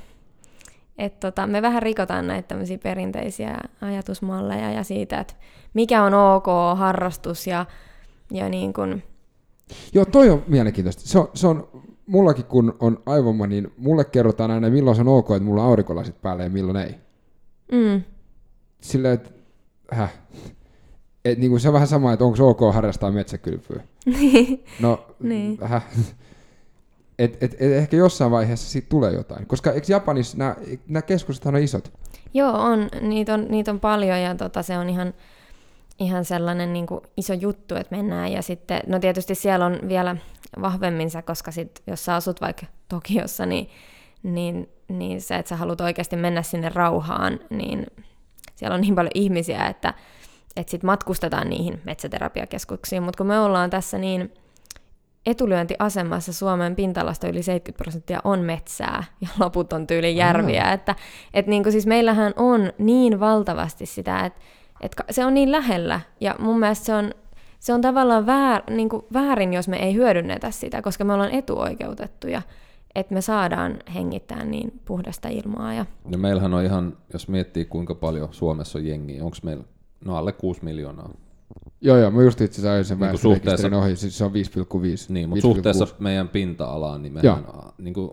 et tota, me vähän rikotaan näitä tämmöisiä perinteisiä ajatusmalleja ja siitä, että mikä on ok harrastus ja, ja niin kuin, Joo, toi on mielenkiintoista. Se on, se on mullakin kun on aivoma, niin mulle kerrotaan aina, milloin se on ok, että mulla on aurinkolasit päällä ja milloin ei. mm, Silleen, että häh? Et niin kuin se on vähän sama, että onko se ok harrastaa metsäkylpyä. No, Niin. häh? Et, et, et, ehkä jossain vaiheessa siitä tulee jotain. Koska eikö Japanissa nämä, nämä on isot? Joo, on. Niitä on, niitä on paljon ja tota, se on ihan, ihan sellainen niin kuin iso juttu, että mennään. Ja sitten, no tietysti siellä on vielä vahvemmin se, koska sit, jos sä asut vaikka Tokiossa, niin, niin, niin se, että sä haluat oikeasti mennä sinne rauhaan, niin siellä on niin paljon ihmisiä, että, että sit matkustetaan niihin metsäterapiakeskuksiin. Mutta kun me ollaan tässä niin etulyöntiasemassa Suomen pinta-alasta yli 70 prosenttia on metsää ja loput on tyyli järviä. Mm. Että et niin siis meillähän on niin valtavasti sitä, että et se on niin lähellä ja mun mielestä se on, se on tavallaan väär, niin väärin, jos me ei hyödynnetä sitä, koska me ollaan etuoikeutettuja että me saadaan hengittää niin puhdasta ilmaa. Ja... ja meillähän on ihan, jos miettii kuinka paljon Suomessa on jengiä, onko meillä no alle 6 miljoonaa? Joo, joo, mä just itse asiassa sen niin suhteessa, ohi, siis se on 5,5. Niin, mutta 5, suhteessa 6. meidän pinta-alaan, niin mehän, niin kuin,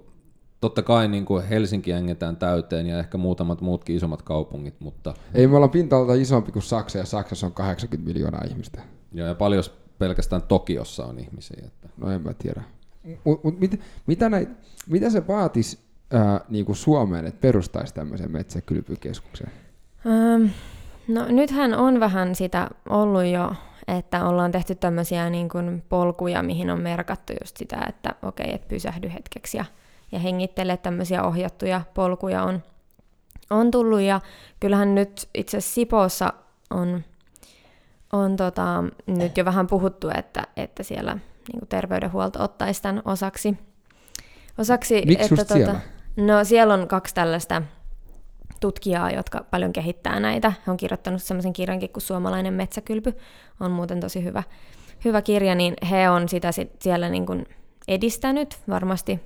totta kai niin kuin Helsinki engetään täyteen ja ehkä muutamat muutkin isommat kaupungit, mutta... Ei me olla pinta isompi kuin Saksa ja Saksassa on 80 miljoonaa ihmistä. Joo, ja paljon pelkästään Tokiossa on ihmisiä. Että... No en mä tiedä. Mut, mut mit, mitä, näit, mitä se vaatisi äh, niin kuin Suomeen, että perustaisi tämmöisen metsäkylpykeskuksen? Ähm, no nythän on vähän sitä ollut jo, että ollaan tehty tämmöisiä niin kuin polkuja, mihin on merkattu just sitä, että okei, okay, että pysähdy hetkeksi ja, ja hengittele tämmöisiä ohjattuja polkuja on, on tullut. Ja kyllähän nyt itse asiassa Sipoossa on, on tota, nyt jo vähän puhuttu, että, että siellä niin kuin terveydenhuolto ottaisi tämän osaksi. osaksi Miksi että, tuota, siellä? No siellä on kaksi tällaista tutkijaa, jotka paljon kehittää näitä. He on kirjoittanut sellaisen kirjankin kuin Suomalainen metsäkylpy. On muuten tosi hyvä, hyvä kirja, niin he on sitä sit siellä niin kuin edistänyt varmasti,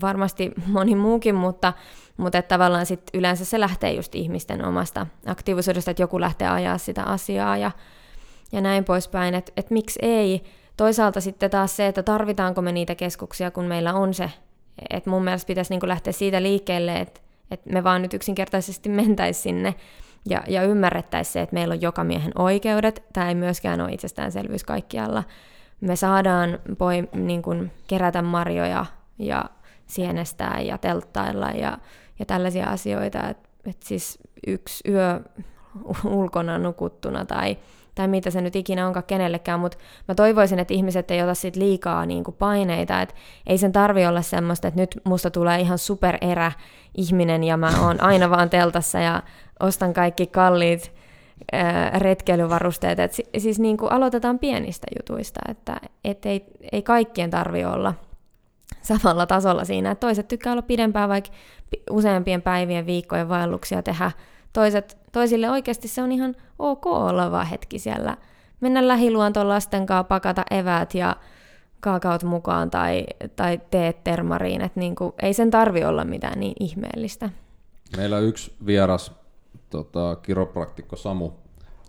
varmasti moni muukin, mutta, mutta että tavallaan sit yleensä se lähtee just ihmisten omasta aktiivisuudesta, että joku lähtee ajaa sitä asiaa ja, ja näin poispäin, että, että miksi ei. Toisaalta sitten taas se, että tarvitaanko me niitä keskuksia, kun meillä on se, että mun mielestä pitäisi niin lähteä siitä liikkeelle, että, että me vaan nyt yksinkertaisesti mentäisiin sinne ja, ja ymmärrettäisiin se, että meillä on joka miehen oikeudet. Tämä ei myöskään ole itsestäänselvyys kaikkialla. Me saadaan poi, niin kuin, kerätä marjoja ja sienestää ja telttailla ja, ja tällaisia asioita. Että et siis yksi yö ulkona nukuttuna tai tai mitä se nyt ikinä onkaan kenellekään, mutta mä toivoisin, että ihmiset ei ota sit liikaa niin kuin paineita, että ei sen tarvi olla semmoista, että nyt musta tulee ihan supererä ihminen ja mä oon aina vaan teltassa ja ostan kaikki kalliit retkeilyvarusteet, että siis niin kuin aloitetaan pienistä jutuista, että et ei, ei kaikkien tarvi olla samalla tasolla siinä, että toiset tykkää olla pidempään vaikka useampien päivien, viikkojen vaelluksia tehdä, toiset, toisille oikeasti se on ihan ok olla vaan hetki siellä. Mennä lähiluontoon lasten kanssa, pakata eväät ja kaakaot mukaan tai, tai teet termariin. Et niin kuin, ei sen tarvi olla mitään niin ihmeellistä. Meillä on yksi vieras tota, kiropraktikko Samu.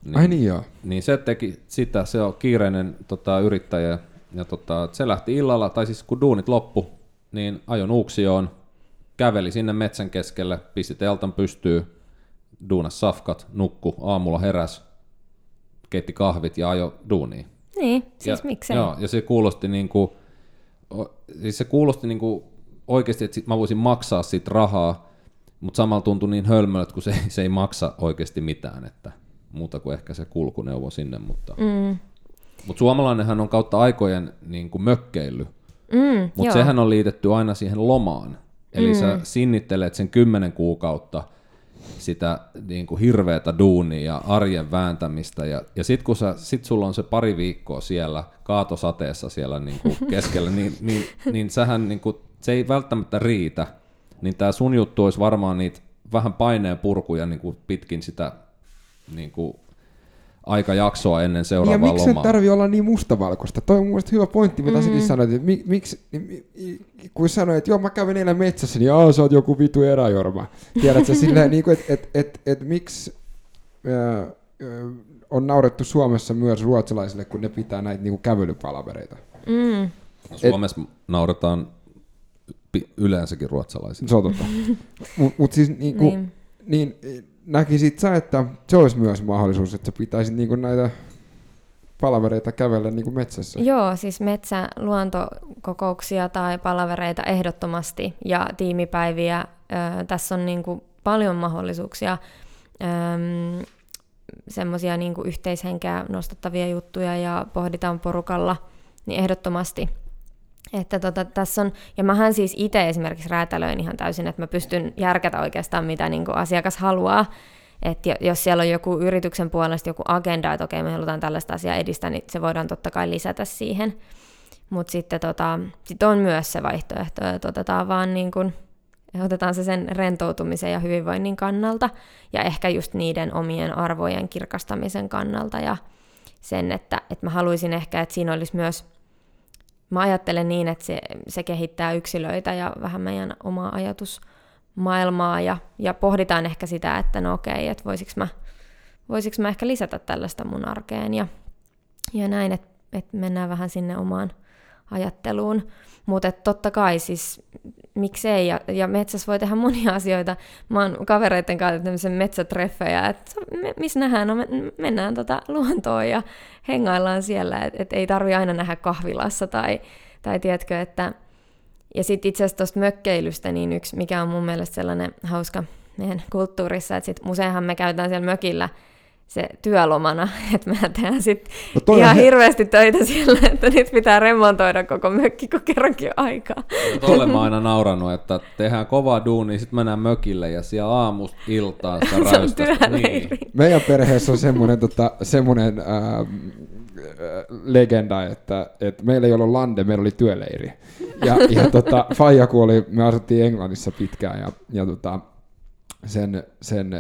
Niin, Ai niin joo. Niin se teki sitä, se on kiireinen tota, yrittäjä. Ja tota, se lähti illalla, tai siis kun duunit loppu, niin ajon Uuksioon, käveli sinne metsän keskelle, pisti teltan pystyy, duunas safkat, nukku, aamulla heräs, keitti kahvit ja ajo duuniin. Niin, siis ja, miksei. Joo, ja se kuulosti niin kuin, siis se kuulosti niin kuin oikeasti, että mä voisin maksaa siitä rahaa, mutta samalla tuntui niin hölmöltä, kun se, se ei maksa oikeasti mitään, että muuta kuin ehkä se kulkuneuvo sinne, mutta, mm. mutta suomalainenhan on kautta aikojen niin kuin mökkeily, mm, mutta sehän on liitetty aina siihen lomaan, eli mm. sä sinnittelet sen kymmenen kuukautta – sitä niin kuin hirveätä duunia ja arjen vääntämistä. Ja, ja sitten kun sä, sit sulla on se pari viikkoa siellä kaatosateessa siellä niin kuin keskellä, niin, niin, niin sähän niin kuin, se ei välttämättä riitä. Niin tämä sun juttu olisi varmaan niitä vähän paineen purkuja niin kuin pitkin sitä niin kuin aikajaksoa ennen seuraavaa lomaa. Ja miksi se tarvii olla niin mustavalkoista? Toi on mun hyvä pointti, mitä mm. säkin sanoit, että mi, miksi, kun sanoit, että joo mä kävin eilen metsässä, niin aah sä oot joku vitu eräjorma. Tiedätkö silleen, niin että et, et, et, miksi äh, on naurettu Suomessa myös ruotsalaisille, kun ne pitää näitä niin kävelypalavereita. Mm. Suomessa et, nauretaan yleensäkin ruotsalaisille. Se on totta. Mutta mut siis niin, kuin, niin. niin näkisit sä, että se olisi myös mahdollisuus, että sä pitäisit niinku näitä palavereita kävellä niin kuin metsässä? Joo, siis metsäluontokokouksia tai palavereita ehdottomasti ja tiimipäiviä. Ö, tässä on niin kuin paljon mahdollisuuksia, semmoisia niin yhteishenkeä nostattavia juttuja ja pohditaan porukalla, niin ehdottomasti – että tota, tässä on, ja mähän siis itse esimerkiksi räätälöin ihan täysin, että mä pystyn järkätä oikeastaan mitä niin kuin asiakas haluaa. Että jos siellä on joku yrityksen puolesta joku agenda, että okei, me halutaan tällaista asiaa edistää, niin se voidaan totta kai lisätä siihen. Mutta sitten tota, sit on myös se vaihtoehto, että otetaan vaan niin kun, otetaan se sen rentoutumisen ja hyvinvoinnin kannalta ja ehkä just niiden omien arvojen kirkastamisen kannalta ja sen, että, että mä haluaisin ehkä, että siinä olisi myös, mä ajattelen niin, että se, se kehittää yksilöitä ja vähän meidän omaa ajatusmaailmaa ja, ja pohditaan ehkä sitä, että no okei, että voisiko mä, voisiko mä ehkä lisätä tällaista mun arkeen ja, ja näin, että, että mennään vähän sinne omaan ajatteluun. Mutta totta kai siis miksei, ja, ja metsässä voi tehdä monia asioita. Mä oon kavereiden kanssa tämmöisen metsätreffejä, että missä nähdään, no me, mennään tota luontoon ja hengaillaan siellä, että et ei tarvi aina nähdä kahvilassa tai, tai tiedätkö, että ja sitten itse asiassa tuosta mökkeilystä, niin yksi, mikä on mun mielestä sellainen hauska meidän kulttuurissa, että sit useinhan me käytetään siellä mökillä se työlomana, että me tehdään sitten no ihan he... hirveästi töitä siellä, että nyt pitää remontoida koko mökki, kun kerrankin on aikaa. Tuolle mä aina naurannut, että tehdään kovaa duunia, sitten mennään mökille ja siellä aamusta iltaan sitä se on niin. Meidän perheessä on semmoinen, tota, semmoinen äh, legenda, että, että meillä ei ollut lande, meillä oli työleiri. Ja, ja tota, Faija kuoli, me asuttiin Englannissa pitkään ja, ja tota, sen, sen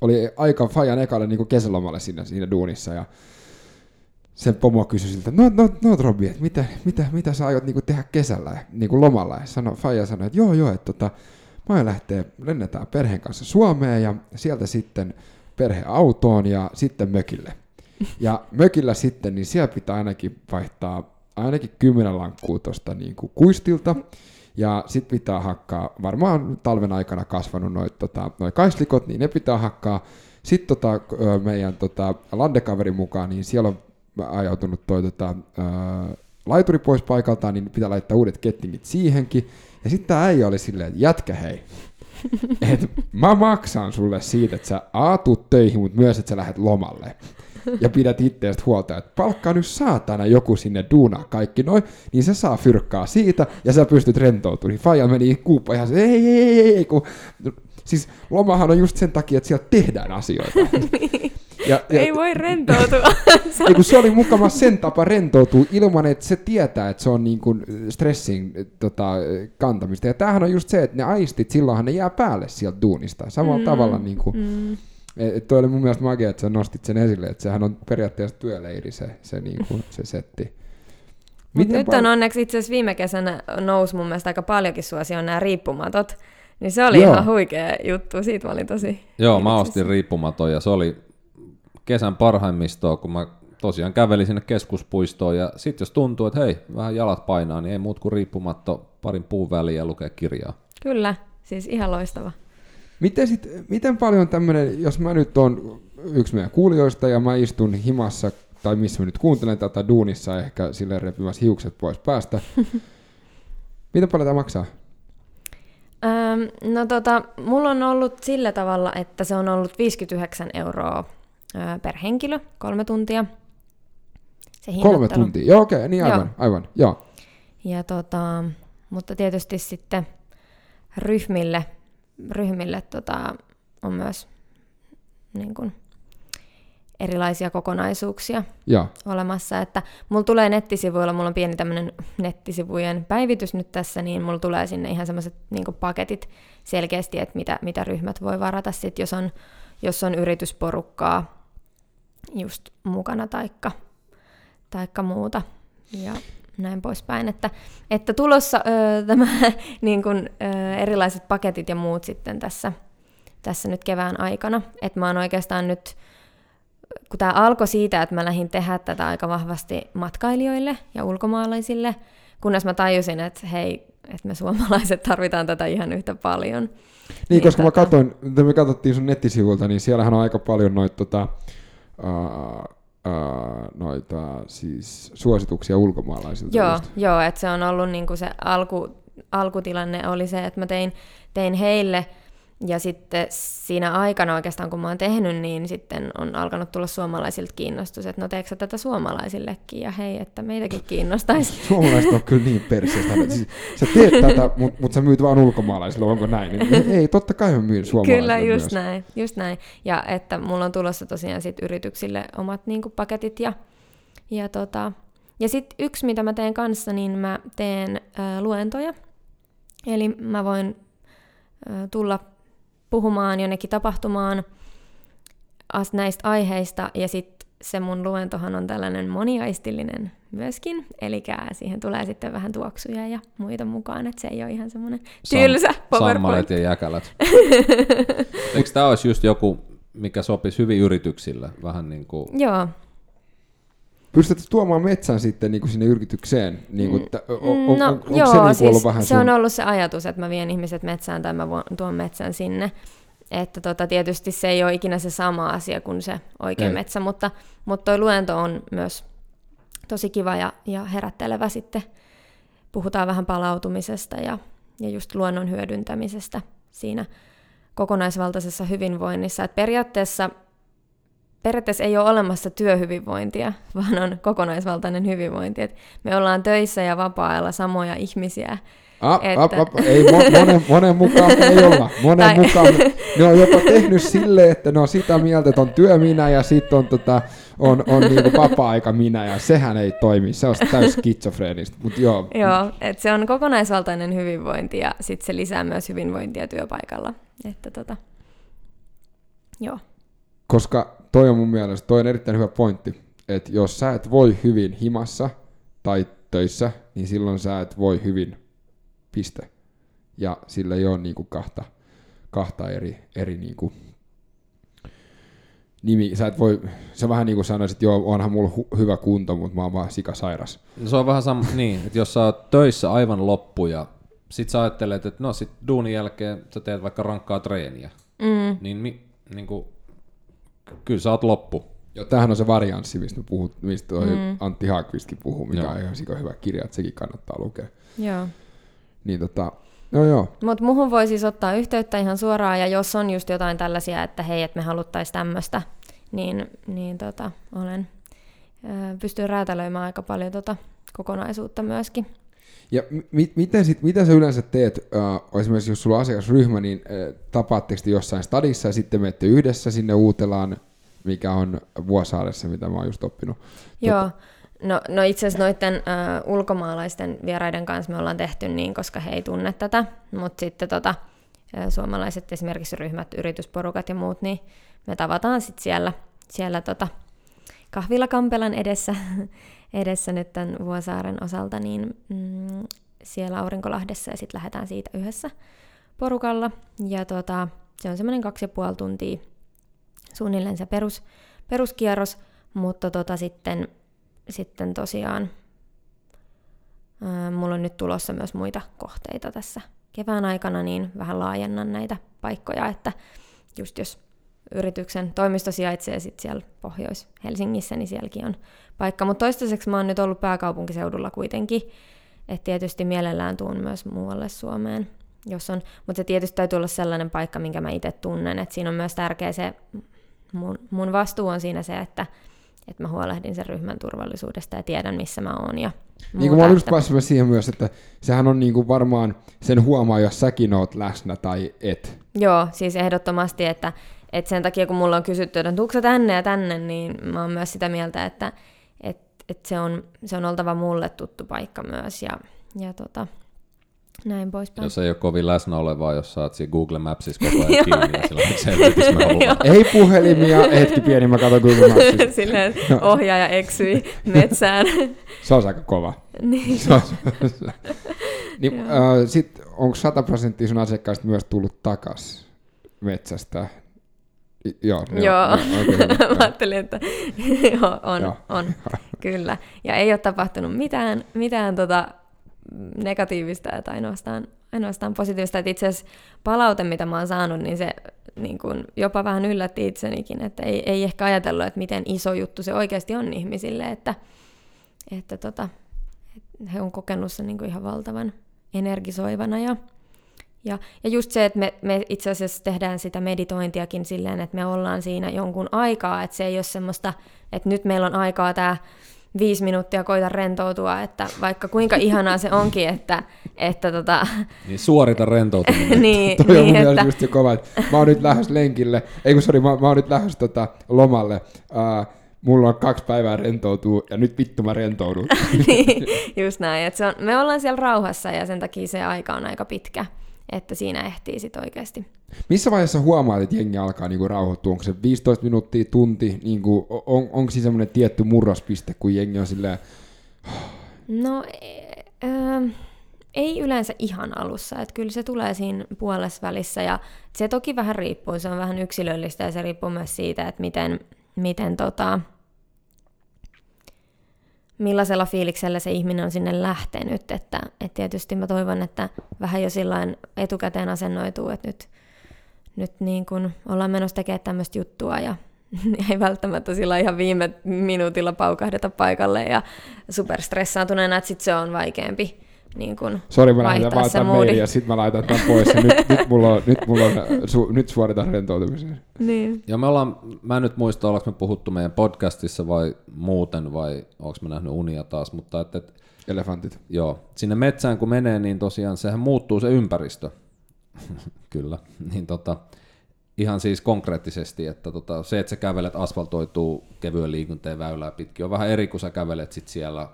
oli aika Fajan ekalle niin kesälomalle siinä, siinä duunissa ja sen pomo kysyi siltä, no, no, no Robi, että mitä, mitä, mitä sä aiot niin tehdä kesällä, niin kuin lomalla? Ja sano, Faija sanoi, että joo, joo, että tota, mä lähtee, lennetään perheen kanssa Suomeen ja sieltä sitten perheautoon ja sitten mökille. Ja mökillä sitten, niin siellä pitää ainakin vaihtaa ainakin kymmenen lankkuu tuosta niin kuistilta, ja sitten pitää hakkaa, varmaan talven aikana kasvanut noit, tota, noi kaislikot, niin ne pitää hakkaa. Sitten tota, meidän tota, landekaverin mukaan, niin siellä on ajautunut toi tota, ää, laituri pois paikaltaan, niin pitää laittaa uudet kettingit siihenkin. Ja sitten tämä äijä oli silleen, että jätkä hei, et mä maksan sulle siitä, että sä aatut töihin, mutta myös, että sä lähdet lomalle ja pidät itteestä huolta, että palkkaa nyt saatana joku sinne duunaa kaikki noin, niin se saa fyrkkaa siitä ja sä pystyt rentoutumaan. Niin Faija meni kuuppa ihan se, ei, ei, ei, ei, kun... Siis lomahan on just sen takia, että siellä tehdään asioita. Ja, ja, ei voi rentoutua. ei, kun se oli mukava sen tapa rentoutua ilman, että se tietää, että se on niin kuin stressin tota, kantamista. Ja tämähän on just se, että ne aistit, silloinhan ne jää päälle sieltä duunista. Samalla mm, tavalla niin kuin, mm. Et toi oli mun mielestä magia, että sä nostit sen esille, että sehän on periaatteessa työleiri se, se, niin kuin, se setti. Miten nyt on onneksi itse asiassa viime kesänä nousi mun mielestä aika paljonkin suosioon nämä riippumatot. Niin se oli Joo. ihan huikea juttu, siitä mä olin tosi Joo, mä ostin riippumaton ja se oli kesän parhaimmistoa, kun mä tosiaan kävelin sinne keskuspuistoon ja sitten jos tuntuu, että hei, vähän jalat painaa, niin ei muut kuin riippumatto parin puun väliin ja lukee kirjaa. Kyllä, siis ihan loistava. Miten, sit, miten paljon tämmöinen, jos mä nyt on yksi meidän kuulijoista ja mä istun himassa, tai missä mä nyt kuuntelen tätä duunissa, ehkä sille repimässä hiukset pois päästä, miten paljon tämä maksaa? Öm, no tota, mulla on ollut sillä tavalla, että se on ollut 59 euroa per henkilö, kolme tuntia. Se kolme tuntia, joo okei, okay, niin aivan, joo. aivan, joo. Ja tota, mutta tietysti sitten ryhmille ryhmille tota, on myös niin kuin, erilaisia kokonaisuuksia ja. olemassa. Että mulla tulee nettisivuilla, mulla on pieni tämmöinen nettisivujen päivitys nyt tässä, niin mulla tulee sinne ihan semmoiset niin paketit selkeästi, että mitä, mitä ryhmät voi varata sit, jos on, jos on yritysporukkaa just mukana taikka, taikka muuta. Ja näin poispäin. Että, että tulossa ö, tämä, niin kun, ö, erilaiset paketit ja muut sitten tässä, tässä nyt kevään aikana. Että mä oon oikeastaan nyt, kun tämä alkoi siitä, että mä lähdin tehdä tätä aika vahvasti matkailijoille ja ulkomaalaisille, kunnes mä tajusin, että hei, että me suomalaiset tarvitaan tätä ihan yhtä paljon. Niin, niin koska tota... mä katsoin, me katsottiin sun nettisivuilta, niin siellähän on aika paljon noita tota, uh, uh, noita siis suosituksia ulkomaalaisilta. Joo, joo että se on ollut niinku se alku, alkutilanne oli se, että mä tein, tein heille ja sitten siinä aikana oikeastaan, kun mä oon tehnyt, niin sitten on alkanut tulla suomalaisilta kiinnostus, että no teekö sä tätä suomalaisillekin, ja hei, että meitäkin kiinnostaisi. Suomalaiset on kyllä niin perseestä. Siis, sä teet tätä, mutta mut sä myyt vaan ulkomaalaisille, onko näin? Niin, ei, totta kai mä myyn suomalaisille Kyllä, just myös. näin, just näin. Ja että mulla on tulossa tosiaan sit yrityksille omat niin paketit, ja, ja tota, Ja sitten yksi, mitä mä teen kanssa, niin mä teen ää, luentoja. Eli mä voin ää, tulla puhumaan jonnekin tapahtumaan näistä aiheista, ja sitten se mun luentohan on tällainen moniaistillinen myöskin, eli siihen tulee sitten vähän tuoksuja ja muita mukaan, että se ei ole ihan semmoinen tylsä Sam- PowerPoint. ja jäkälät. Eikö tämä olisi just joku, mikä sopisi hyvin yrityksille? Vähän niin kuin... Joo. Pystytkö tuomaan metsän sitten niin kuin sinne yritykseen? Niin kuin, on, on, no, on, onko joo, se, niin siis ollut vähän se sun... on ollut se ajatus, että mä vien ihmiset metsään tai mä tuon metsän sinne. Että tota, tietysti se ei ole ikinä se sama asia kuin se oikea ei. metsä, mutta, mutta toi luento on myös tosi kiva ja, ja herättelevä sitten. Puhutaan vähän palautumisesta ja, ja just luonnon hyödyntämisestä siinä kokonaisvaltaisessa hyvinvoinnissa. Et periaatteessa, periaatteessa ei ole olemassa työhyvinvointia, vaan on kokonaisvaltainen hyvinvointi. Et me ollaan töissä ja vapaa-ajalla samoja ihmisiä, Ah, että... ap, ap, ei, monen, monen mukaan ei olla. Monen tai... mukaan ne on jopa tehnyt silleen, että ne on sitä mieltä, että on työ minä ja sitten on, tota, on, on niinku vapaa-aika minä ja sehän ei toimi. Se on täys skitsofreenista, mutta joo. Joo, että se on kokonaisvaltainen hyvinvointi ja sitten se lisää myös hyvinvointia työpaikalla. Että tota, joo. Koska toi on mun mielestä, toi on erittäin hyvä pointti, että jos sä et voi hyvin himassa tai töissä, niin silloin sä et voi hyvin piste. Ja sillä ei ole niin kuin kahta, kahta eri, eri niin kuin nimi. Sä et voi, sä vähän niin kuin sanoisit, että joo, onhan mulla hu- hyvä kunto, mutta mä oon vaan sikasairas. No se on vähän sama, niin, että jos sä oot töissä aivan loppu ja sit sä ajattelet, että no sit duunin jälkeen sä teet vaikka rankkaa treeniä, mm. niin, mi, niin kuin, kyllä sä oot loppu. Joo, tämähän on se varianssi, mistä, puhut, mistä toi mm. Antti Haakvistkin puhuu, mikä Joo. on ihan hyvä kirja, että sekin kannattaa lukea. Joo. Niin tota, no joo. Mutta muhun voi siis ottaa yhteyttä ihan suoraan, ja jos on just jotain tällaisia, että hei, että me haluttaisiin tämmöistä, niin, niin tota, olen, pystyn räätälöimään aika paljon tota kokonaisuutta myöskin. Ja mi- miten, sit, mitä sä yleensä teet, uh, esimerkiksi jos sulla on asiakasryhmä, niin uh, tapaatteko te jossain stadissa ja sitten menette yhdessä sinne Uutelaan, mikä on Vuosaaressa, mitä mä oon just oppinut. Joo, Totta. No, no itse asiassa noiden uh, ulkomaalaisten vieraiden kanssa me ollaan tehty niin, koska he ei tunne tätä, mutta sitten tota, uh, suomalaiset esimerkiksi ryhmät, yritysporukat ja muut, niin me tavataan sitten siellä, siellä tota, kahvilakampelan edessä, edessä nyt tämän Vuosaaren osalta, niin mm, siellä Aurinkolahdessa ja sitten lähdetään siitä yhdessä porukalla. Ja tota, se on semmoinen kaksi ja puoli tuntia suunnilleen se perus, peruskierros, mutta tota sitten sitten tosiaan ää, mulla on nyt tulossa myös muita kohteita tässä kevään aikana, niin vähän laajennan näitä paikkoja, että just jos yrityksen toimisto sijaitsee sitten siellä Pohjois-Helsingissä, niin sielläkin on paikka. Mutta toistaiseksi mä oon nyt ollut pääkaupunkiseudulla kuitenkin, että tietysti mielellään tuun myös muualle Suomeen, jos on, mutta se tietysti täytyy olla sellainen paikka, minkä mä itse tunnen, että siinä on myös tärkeä se, mun, mun vastuu on siinä se, että että mä huolehdin sen ryhmän turvallisuudesta ja tiedän, missä mä oon. Ja niin kuin mä olin just siihen myös, että sehän on niin kuin varmaan, sen huomaa, jos säkin oot läsnä tai et. Joo, siis ehdottomasti, että, että sen takia kun mulla on kysytty, että tuutko tänne ja tänne, niin mä oon myös sitä mieltä, että, että, että se, on, se on oltava mulle tuttu paikka myös. Ja, ja tota, näin poispäin. Jos ei ole kovin läsnä olevaa, jos saat siinä Google Mapsissa koko ajan kiinni, ja silloin selvityssä me Ei puhelimia, hetki pieni, mä katson Google Mapsista. Silleen ohjaaja eksyi metsään. Se on aika kova. niin. Se on, niin äh, sit onko 100 prosenttia sun asiakkaista myös tullut takas metsästä? Joo, joo. joo. Mä ajattelin, että joo, on, joo. on, kyllä. Ja ei ole tapahtunut mitään, mitään tota, negatiivista, että ainoastaan, ainoastaan positiivista. Että itse asiassa palaute, mitä mä oon saanut, niin se niin kun jopa vähän yllätti itsenikin, että ei, ei ehkä ajatellut, että miten iso juttu se oikeasti on ihmisille, että, että, tota, he on kokenut sen niin ihan valtavan energisoivana ja ja, ja just se, että me, me itse asiassa tehdään sitä meditointiakin silleen, että me ollaan siinä jonkun aikaa, että se ei ole semmoista, että nyt meillä on aikaa tämä viisi minuuttia koita rentoutua, että vaikka kuinka ihanaa se onkin, että, että tota... Niin suorita rentoutuminen. niin, Toi niin, on että... just jo kova, että mä oon nyt lähes lenkille, ei kun sori, mä, mä oon nyt lähes tota lomalle, uh, mulla on kaksi päivää rentoutuu ja nyt vittu mä rentoudun. niin, just näin. Et se on, me ollaan siellä rauhassa ja sen takia se aika on aika pitkä, että siinä ehtii sit oikeasti. Missä vaiheessa huomaat, että jengi alkaa niinku rauhoittua? Onko se 15 minuuttia, tunti? Niinku, on, onko siinä semmoinen tietty murrospiste, kun jengi on silleen... No, äh, ei yleensä ihan alussa, että kyllä se tulee siinä puolessa välissä ja se toki vähän riippuu, se on vähän yksilöllistä ja se riippuu myös siitä, että miten, miten tota, millaisella fiiliksellä se ihminen on sinne lähtenyt, että, että tietysti mä toivon, että vähän jo sillain etukäteen asennoituu, että nyt, nyt niin kun ollaan menossa tekemään tämmöistä juttua ja ei välttämättä sillä ihan viime minuutilla paukahdeta paikalle ja superstressaantuneena, että sitten se on vaikeampi niin kun Sori, mä laitan meidän ja sitten mä laitan tämän pois ja nyt, nyt, mulla on, nyt, mulla on, su, nyt suoritan rentoutumisen. Niin. Ja me ollaan, mä en nyt muista, ollaanko me puhuttu meidän podcastissa vai muuten vai onko me nähnyt unia taas, mutta että, että Elefantit. Joo, sinne metsään kun menee, niin tosiaan sehän muuttuu se ympäristö. Kyllä, niin tota, ihan siis konkreettisesti, että tota, se, että sä kävelet asfaltoituu kevyen liikunteen väylää pitkin, on vähän eri kuin sä kävelet sit siellä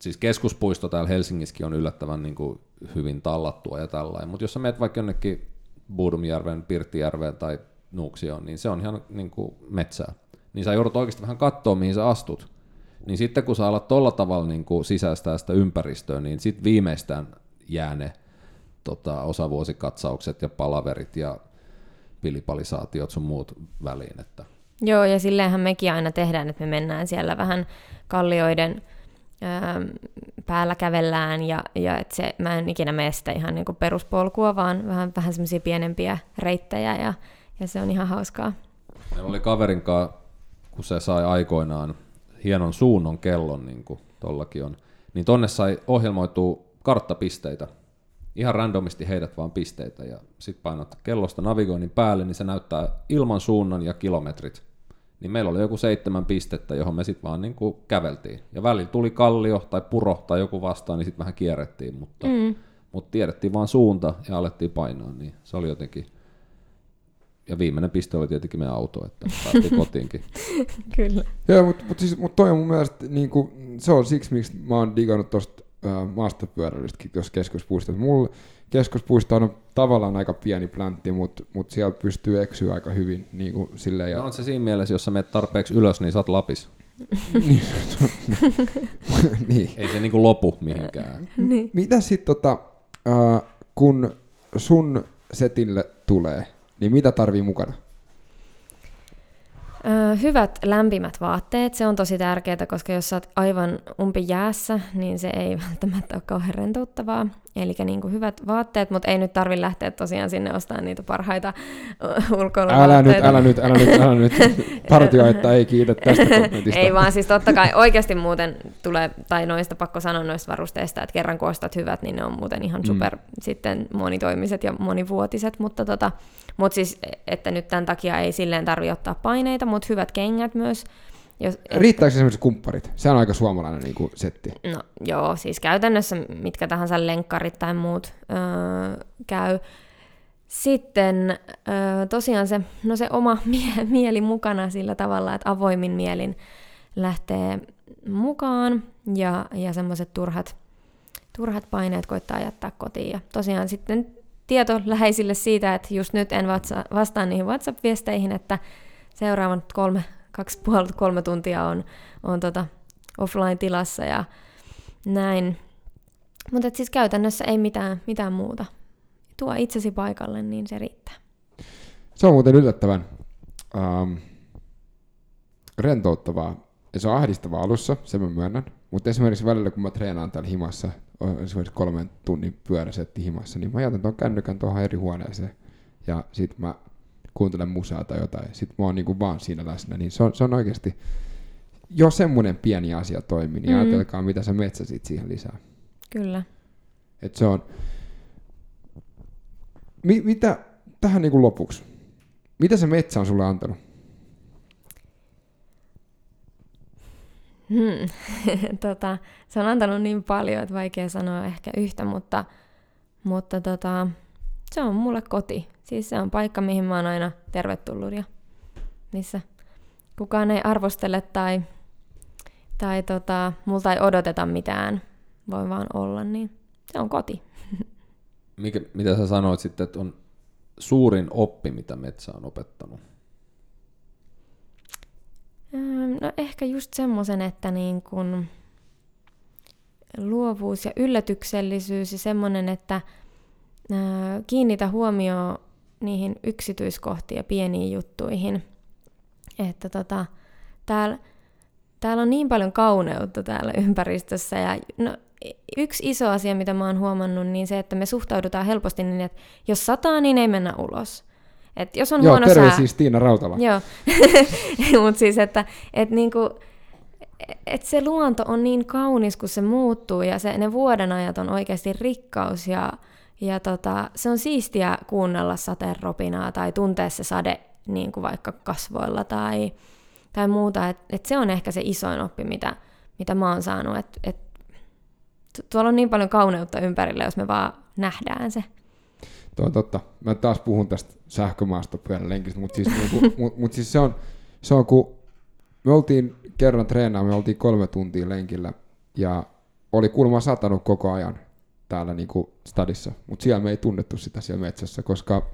siis keskuspuisto täällä Helsingissäkin on yllättävän niin kuin hyvin tallattua ja tällainen, mutta jos sä menet vaikka jonnekin Buudumjärven, Pirttijärveen tai Nuuksioon, niin se on ihan niin kuin metsää. Niin sä joudut oikeasti vähän katsoa, mihin sä astut. Niin sitten kun sä alat tolla tavalla niin kuin sisäistää sitä ympäristöä, niin sitten viimeistään jää ne tota, osavuosikatsaukset ja palaverit ja pilipalisaatiot sun muut väliin. Että. Joo, ja silleenhän mekin aina tehdään, että me mennään siellä vähän kallioiden päällä kävellään ja, ja et se, mä en ikinä mene sitä ihan niin peruspolkua, vaan vähän, vähän semmoisia pienempiä reittejä ja, ja se on ihan hauskaa. Meillä oli kaverin kanssa, kun se sai aikoinaan hienon suunnon kellon, niin kuin tollakin on, niin tonne sai ohjelmoitua karttapisteitä. Ihan randomisti heidät vaan pisteitä ja sitten painot kellosta navigoinnin päälle, niin se näyttää ilman suunnan ja kilometrit niin meillä oli joku seitsemän pistettä, johon me sitten vaan niin kuin käveltiin. Ja välillä tuli kallio tai puro tai joku vastaan, niin sitten vähän kierrettiin, mutta, mm. mutta tiedettiin vaan suunta ja alettiin painaa, niin se oli jotenkin... Ja viimeinen piste oli tietenkin meidän auto, että päästiin kotiinkin. Kyllä. Joo, mutta mut siis, mut toi on mun mielestä, niin kuin, se on siksi, miksi mä oon digannut tuosta äh, maastopyöräilystäkin tuossa keskuspuistossa. Mulla keskuspuisto on tavallaan aika pieni pläntti, mutta mut siellä pystyy eksyä aika hyvin. Niin kuin silleen, ja... no on se siinä mielessä, jos sä menet tarpeeksi ylös, niin oot Lapis. niin. Ei se niinku lopu mihinkään. niin. Mitä sitten, tota, äh, kun sun setille tulee, niin mitä tarvii mukana? Hyvät lämpimät vaatteet, se on tosi tärkeää, koska jos sä oot aivan umpi jäässä, niin se ei välttämättä ole kauhean rentouttavaa. Eli niin kuin hyvät vaatteet, mutta ei nyt tarvi lähteä tosiaan sinne ostamaan niitä parhaita ulkoiluvaatteita. Älä nyt, älä nyt, älä nyt, älä nyt. että ei kiitä tästä kommentista. ei vaan siis totta kai oikeasti muuten tulee, tai noista pakko sanoa noista varusteista, että kerran kun ostat hyvät, niin ne on muuten ihan mm. super mm. sitten monitoimiset ja monivuotiset, mutta tota, mut siis, että nyt tämän takia ei silleen tarvi ottaa paineita, mutta hyvät kengät myös. Jos, et... Riittääkö esimerkiksi kumpparit? Se on aika suomalainen niin kuin, setti. No joo, siis käytännössä mitkä tahansa lenkkarit tai muut öö, käy. Sitten öö, tosiaan se, no se oma mie- mieli mukana sillä tavalla, että avoimin mielin lähtee mukaan ja, ja semmoiset turhat, turhat paineet koittaa jättää kotiin. Ja tosiaan sitten tieto läheisille siitä, että just nyt en vastaa niihin WhatsApp-viesteihin, että seuraavat kolme, kaksi puoli, kolme tuntia on, on tota offline-tilassa ja näin. Mutta siis käytännössä ei mitään, mitään muuta. Tuo itsesi paikalle, niin se riittää. Se on muuten yllättävän ähm, rentouttavaa. Ja se on ahdistavaa alussa, se mä myönnän. Mutta esimerkiksi välillä, kun mä treenaan täällä himassa, esimerkiksi kolmen tunnin pyöräsetti himassa, niin mä jätän tuon kännykän tuohon eri huoneeseen. Ja sit mä kuuntelen musaa tai jotain, sitten mä oon niinku vaan siinä läsnä, niin se on, se on oikeasti, jo semmoinen pieni asia toimi, niin mm. ajatelkaa, mitä sä metsäsit siihen lisää. Kyllä. Et se on, Mi, mitä, tähän niinku lopuksi, mitä se metsä on sulle antanut? Hmm. tota, se on antanut niin paljon, että vaikea sanoa ehkä yhtä, mutta, mutta tota, se on mulle koti. Siis se on paikka, mihin mä oon aina tervetullut ja missä kukaan ei arvostele tai, tai tota, multa ei odoteta mitään, voi vaan olla, niin se on koti. Mikä, mitä sä sanoit sitten, että on suurin oppi, mitä metsä on opettanut? No ehkä just semmoisen, että niin kun luovuus ja yllätyksellisyys ja semmoinen, että kiinnitä huomioon niihin yksityiskohtiin ja pieniin juttuihin. Että tota, täällä, täällä on niin paljon kauneutta täällä ympäristössä ja no, yksi iso asia, mitä mä oon huomannut, niin se, että me suhtaudutaan helposti niin, että jos sataa, niin ei mennä ulos. Et jos on Joo, huono terveisiä sää... siis Tiina Rautala. Joo, mutta siis, että et niinku, et se luonto on niin kaunis, kun se muuttuu ja se, ne vuodenajat on oikeasti rikkaus ja, ja tota, se on siistiä kuunnella sateropinaa tai tuntea se sade niin kuin vaikka kasvoilla tai, tai muuta. Et, et se on ehkä se isoin oppi, mitä, mitä mä oon saanut. Et, et, tuolla on niin paljon kauneutta ympärillä, jos me vaan nähdään se. Tuo on totta. Mä taas puhun tästä sähkömaastopyörälenkistä, mutta siis, niinku, mut, mut siis se, on, se on, kun me oltiin kerran treenaa, me oltiin kolme tuntia lenkillä ja oli kuulemma satanut koko ajan täällä niinku stadissa, mutta siellä me ei tunnettu sitä siellä metsässä, koska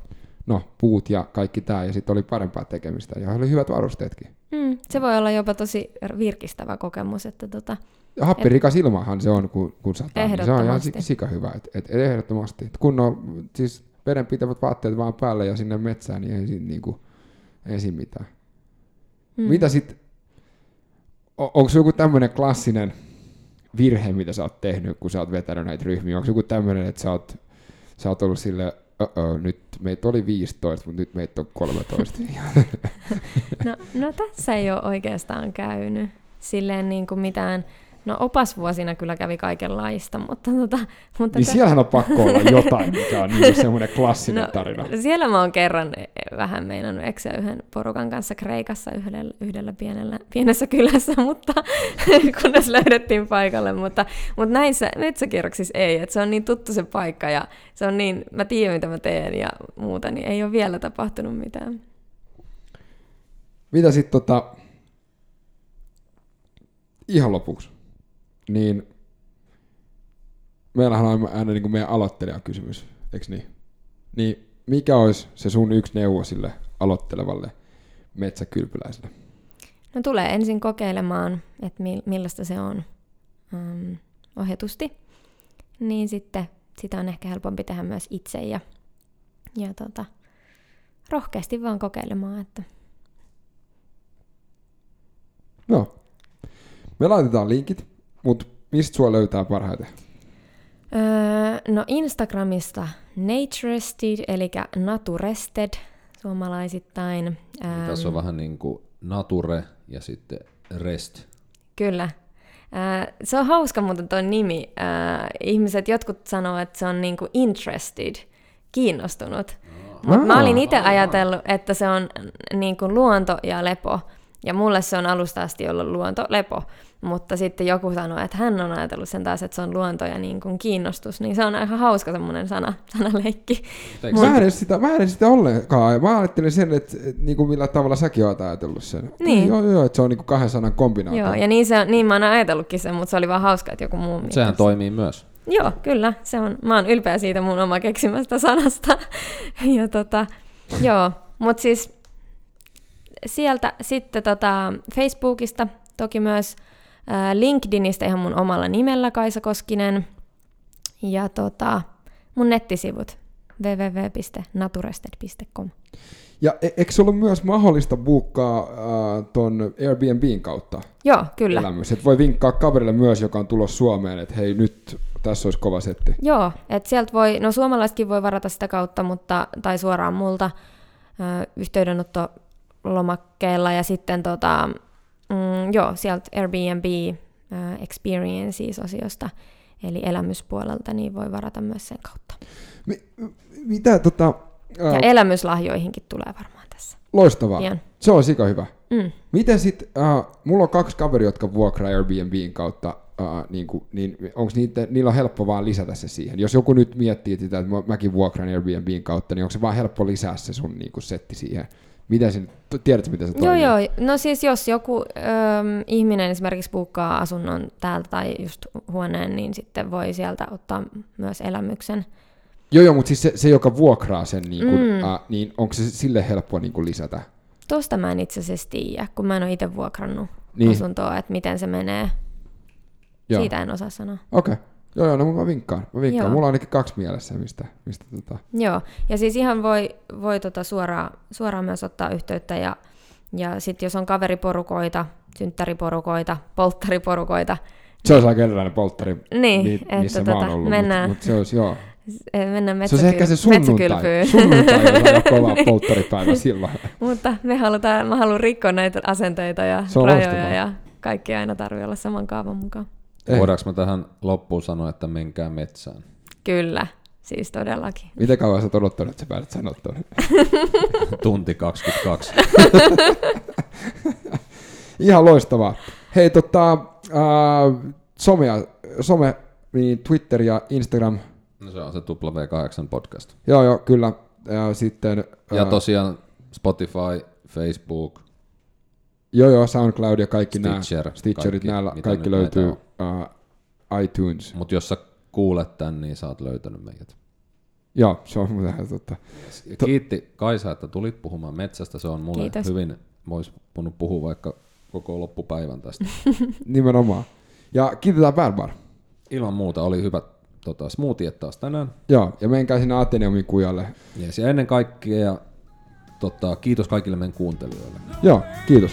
no, puut ja kaikki tämä, ja sitten oli parempaa tekemistä, ja oli hyvät varusteetkin. Mm, se voi olla jopa tosi virkistävä kokemus, että tota, ja happirikas ilmahan se on, kun, kun sataa. Niin se on ihan sika hyvä. Et, et, ehdottomasti. Et kun on siis vedenpitävät vaatteet vaan päälle ja sinne metsään, niin ei siinä niinku, ei siinä mitään. Mm. Mitä sitten, on, onko joku tämmöinen klassinen virhe, mitä sä oot tehnyt, kun sä oot vetänyt näitä ryhmiä? Onko joku tämmöinen, että sä oot, sä oot ollut sille uh nyt meitä oli 15, mutta nyt meitä on 13. no, no tässä ei ole oikeastaan käynyt silleen niin kuin mitään No opasvuosina kyllä kävi kaikenlaista, mutta... Tota, mutta niin siellähän on pakko olla jotain, mikä on niin semmoinen klassinen no, tarina. Siellä mä oon kerran vähän meinannut eksyä yhden porukan kanssa Kreikassa yhdellä, yhdellä pienellä, pienessä kylässä, mutta kunnes löydettiin paikalle. Mutta, mutta näissä metsäkierroksissa ei, että se on niin tuttu se paikka ja se on niin, mä tiedän mitä mä teen ja muuta, niin ei ole vielä tapahtunut mitään. Mitä sitten tota, ihan lopuksi? Niin meillähän on aina niin kuin meidän aloittelijakysymys, eikö niin? Niin mikä olisi se sun yksi neuvo sille aloittelevalle metsäkylpyläiselle? No tulee ensin kokeilemaan, että millaista se on um, ohjatusti. Niin sitten sitä on ehkä helpompi tehdä myös itse ja, ja tota, rohkeasti vaan kokeilemaan. Että... Joo. Me laitetaan linkit mutta mistä sua löytää parhaiten? Öö, no Instagramista Naturested, eli Naturested suomalaisittain. Ähm, Tässä on vähän niin kuin nature ja sitten rest. Kyllä. Äh, se on hauska muuten tuo nimi. Äh, ihmiset, jotkut sanoo, että se on niin kuin interested, kiinnostunut. Mutta mä olin itse ajatellut, että se on niin kuin luonto ja lepo. Ja mulle se on alusta asti ollut luonto, lepo. Mutta sitten joku sanoi, että hän on ajatellut sen taas, että se on luonto ja niin kuin kiinnostus, niin se on aika hauska semmoinen sana, sanaleikki. Mä en, sitä, mä en sitä ollenkaan. Mä ajattelin sen, että, että niin kuin millä tavalla säkin oot ajatellut sen. Niin. Joo, joo, että se on niin kuin kahden sanan kombinaatio. Joo, ja niin, se, niin mä oon ajatellutkin sen, mutta se oli vaan hauska, että joku muu... Sehän mielestä. toimii myös. Joo, kyllä. Se on, mä oon ylpeä siitä mun oma keksimästä sanasta. ja tota, joo, mutta siis sieltä sitten tota Facebookista toki myös LinkedInistä ihan mun omalla nimellä Kaisa Koskinen. Ja tota, mun nettisivut www.naturested.com. Ja e- eikö se ollut myös mahdollista buukkaa äh, ton Airbnbin kautta? Joo, kyllä. Elämys. Et voi vinkkaa kaverille myös, joka on tulossa Suomeen, että hei nyt tässä olisi kova setti. Joo, että sieltä voi, no suomalaisetkin voi varata sitä kautta, mutta, tai suoraan multa äh, yhteydenotto lomakkeella ja sitten tota, Mm, joo, sieltä Airbnb uh, Experiences-osiosta, eli elämyspuolelta, niin voi varata myös sen kautta. Mi- mitä tota... Uh, ja elämyslahjoihinkin tulee varmaan tässä. Loistavaa. Pian. Se on sika hyvä. Mm. Miten sitten, uh, mulla on kaksi kaveria, jotka vuokraa Airbnbin kautta, uh, niin, kuin, niin onko niitä, niillä on helppo vaan lisätä se siihen? Jos joku nyt miettii sitä, että mäkin vuokran Airbnbin kautta, niin onko se vaan helppo lisää se sun niin kuin setti siihen? Miten se, tiedätkö miten se Joo, toimii? joo. No siis jos joku öm, ihminen esimerkiksi buukkaa asunnon täältä tai just huoneen, niin sitten voi sieltä ottaa myös elämyksen. Joo, joo, mutta siis se, se, joka vuokraa sen, niin, Mm. äh, niin onko se sille helppo niin kuin lisätä? Tosta mä en itse asiassa tiedä, kun mä en ole itse vuokrannut niin. asuntoa, että miten se menee. Joo. Siitä en osaa sanoa. Okei. Okay. Joo, joo, no mä vinkkaan. Mä vinkkaan. Joo. Mulla on ainakin kaksi mielessä, mistä, mistä tota... Joo, ja siis ihan voi, voi tota suoraan, suoraan myös ottaa yhteyttä ja, ja sitten jos on kaveriporukoita, synttäriporukoita, polttariporukoita, Se olisi aika erilainen polttari, Niin, mi- että missä mä oon tota, ollut, mennään- mutta mut se olisi joo. mennään Se olisi ehkä se metsäkyl- sunnuntai. Sunnuntai kova polttaripäivä silloin. Mutta me halutaan, mä haluan rikkoa näitä asenteita ja Se rajoja ja kaikki aina tarvii olla saman kaavan mukaan. Ei. Voidaanko me tähän loppuun sanoa, että menkää metsään? Kyllä, siis todellakin. Miten kauan sä odottanut, että sä pääset sanoa tuonne? Tunti 22. Ihan loistavaa. Hei, tota, äh, somea, some, niin Twitter ja Instagram. No se on se W8 podcast. Joo, joo, kyllä. Ja sitten... Ja äh, tosiaan Spotify, Facebook, Joo, joo, SoundCloud ja kaikki nämä Stitcher, Stitcherit, kaikki, nämä mitä kaikki löytyy näitä uh, iTunes. mutta jos sä kuulet tän, niin sä oot löytänyt meidät. Joo, se on muuten ihan totta. Ja Kiitti Kaisa, että tulit puhumaan metsästä. Se on mulle Kiitos. hyvin, vois voinut puhua vaikka koko loppupäivän tästä. Nimenomaan. Ja kiitetään Bärbar. Ilman muuta oli hyvät tota, smoothiet taas tänään. Joo, ja menkää sinne Ateneumin kujalle. Yes, ja ennen kaikkea tota, kiitos kaikille meidän kuuntelijoille. Joo, kiitos.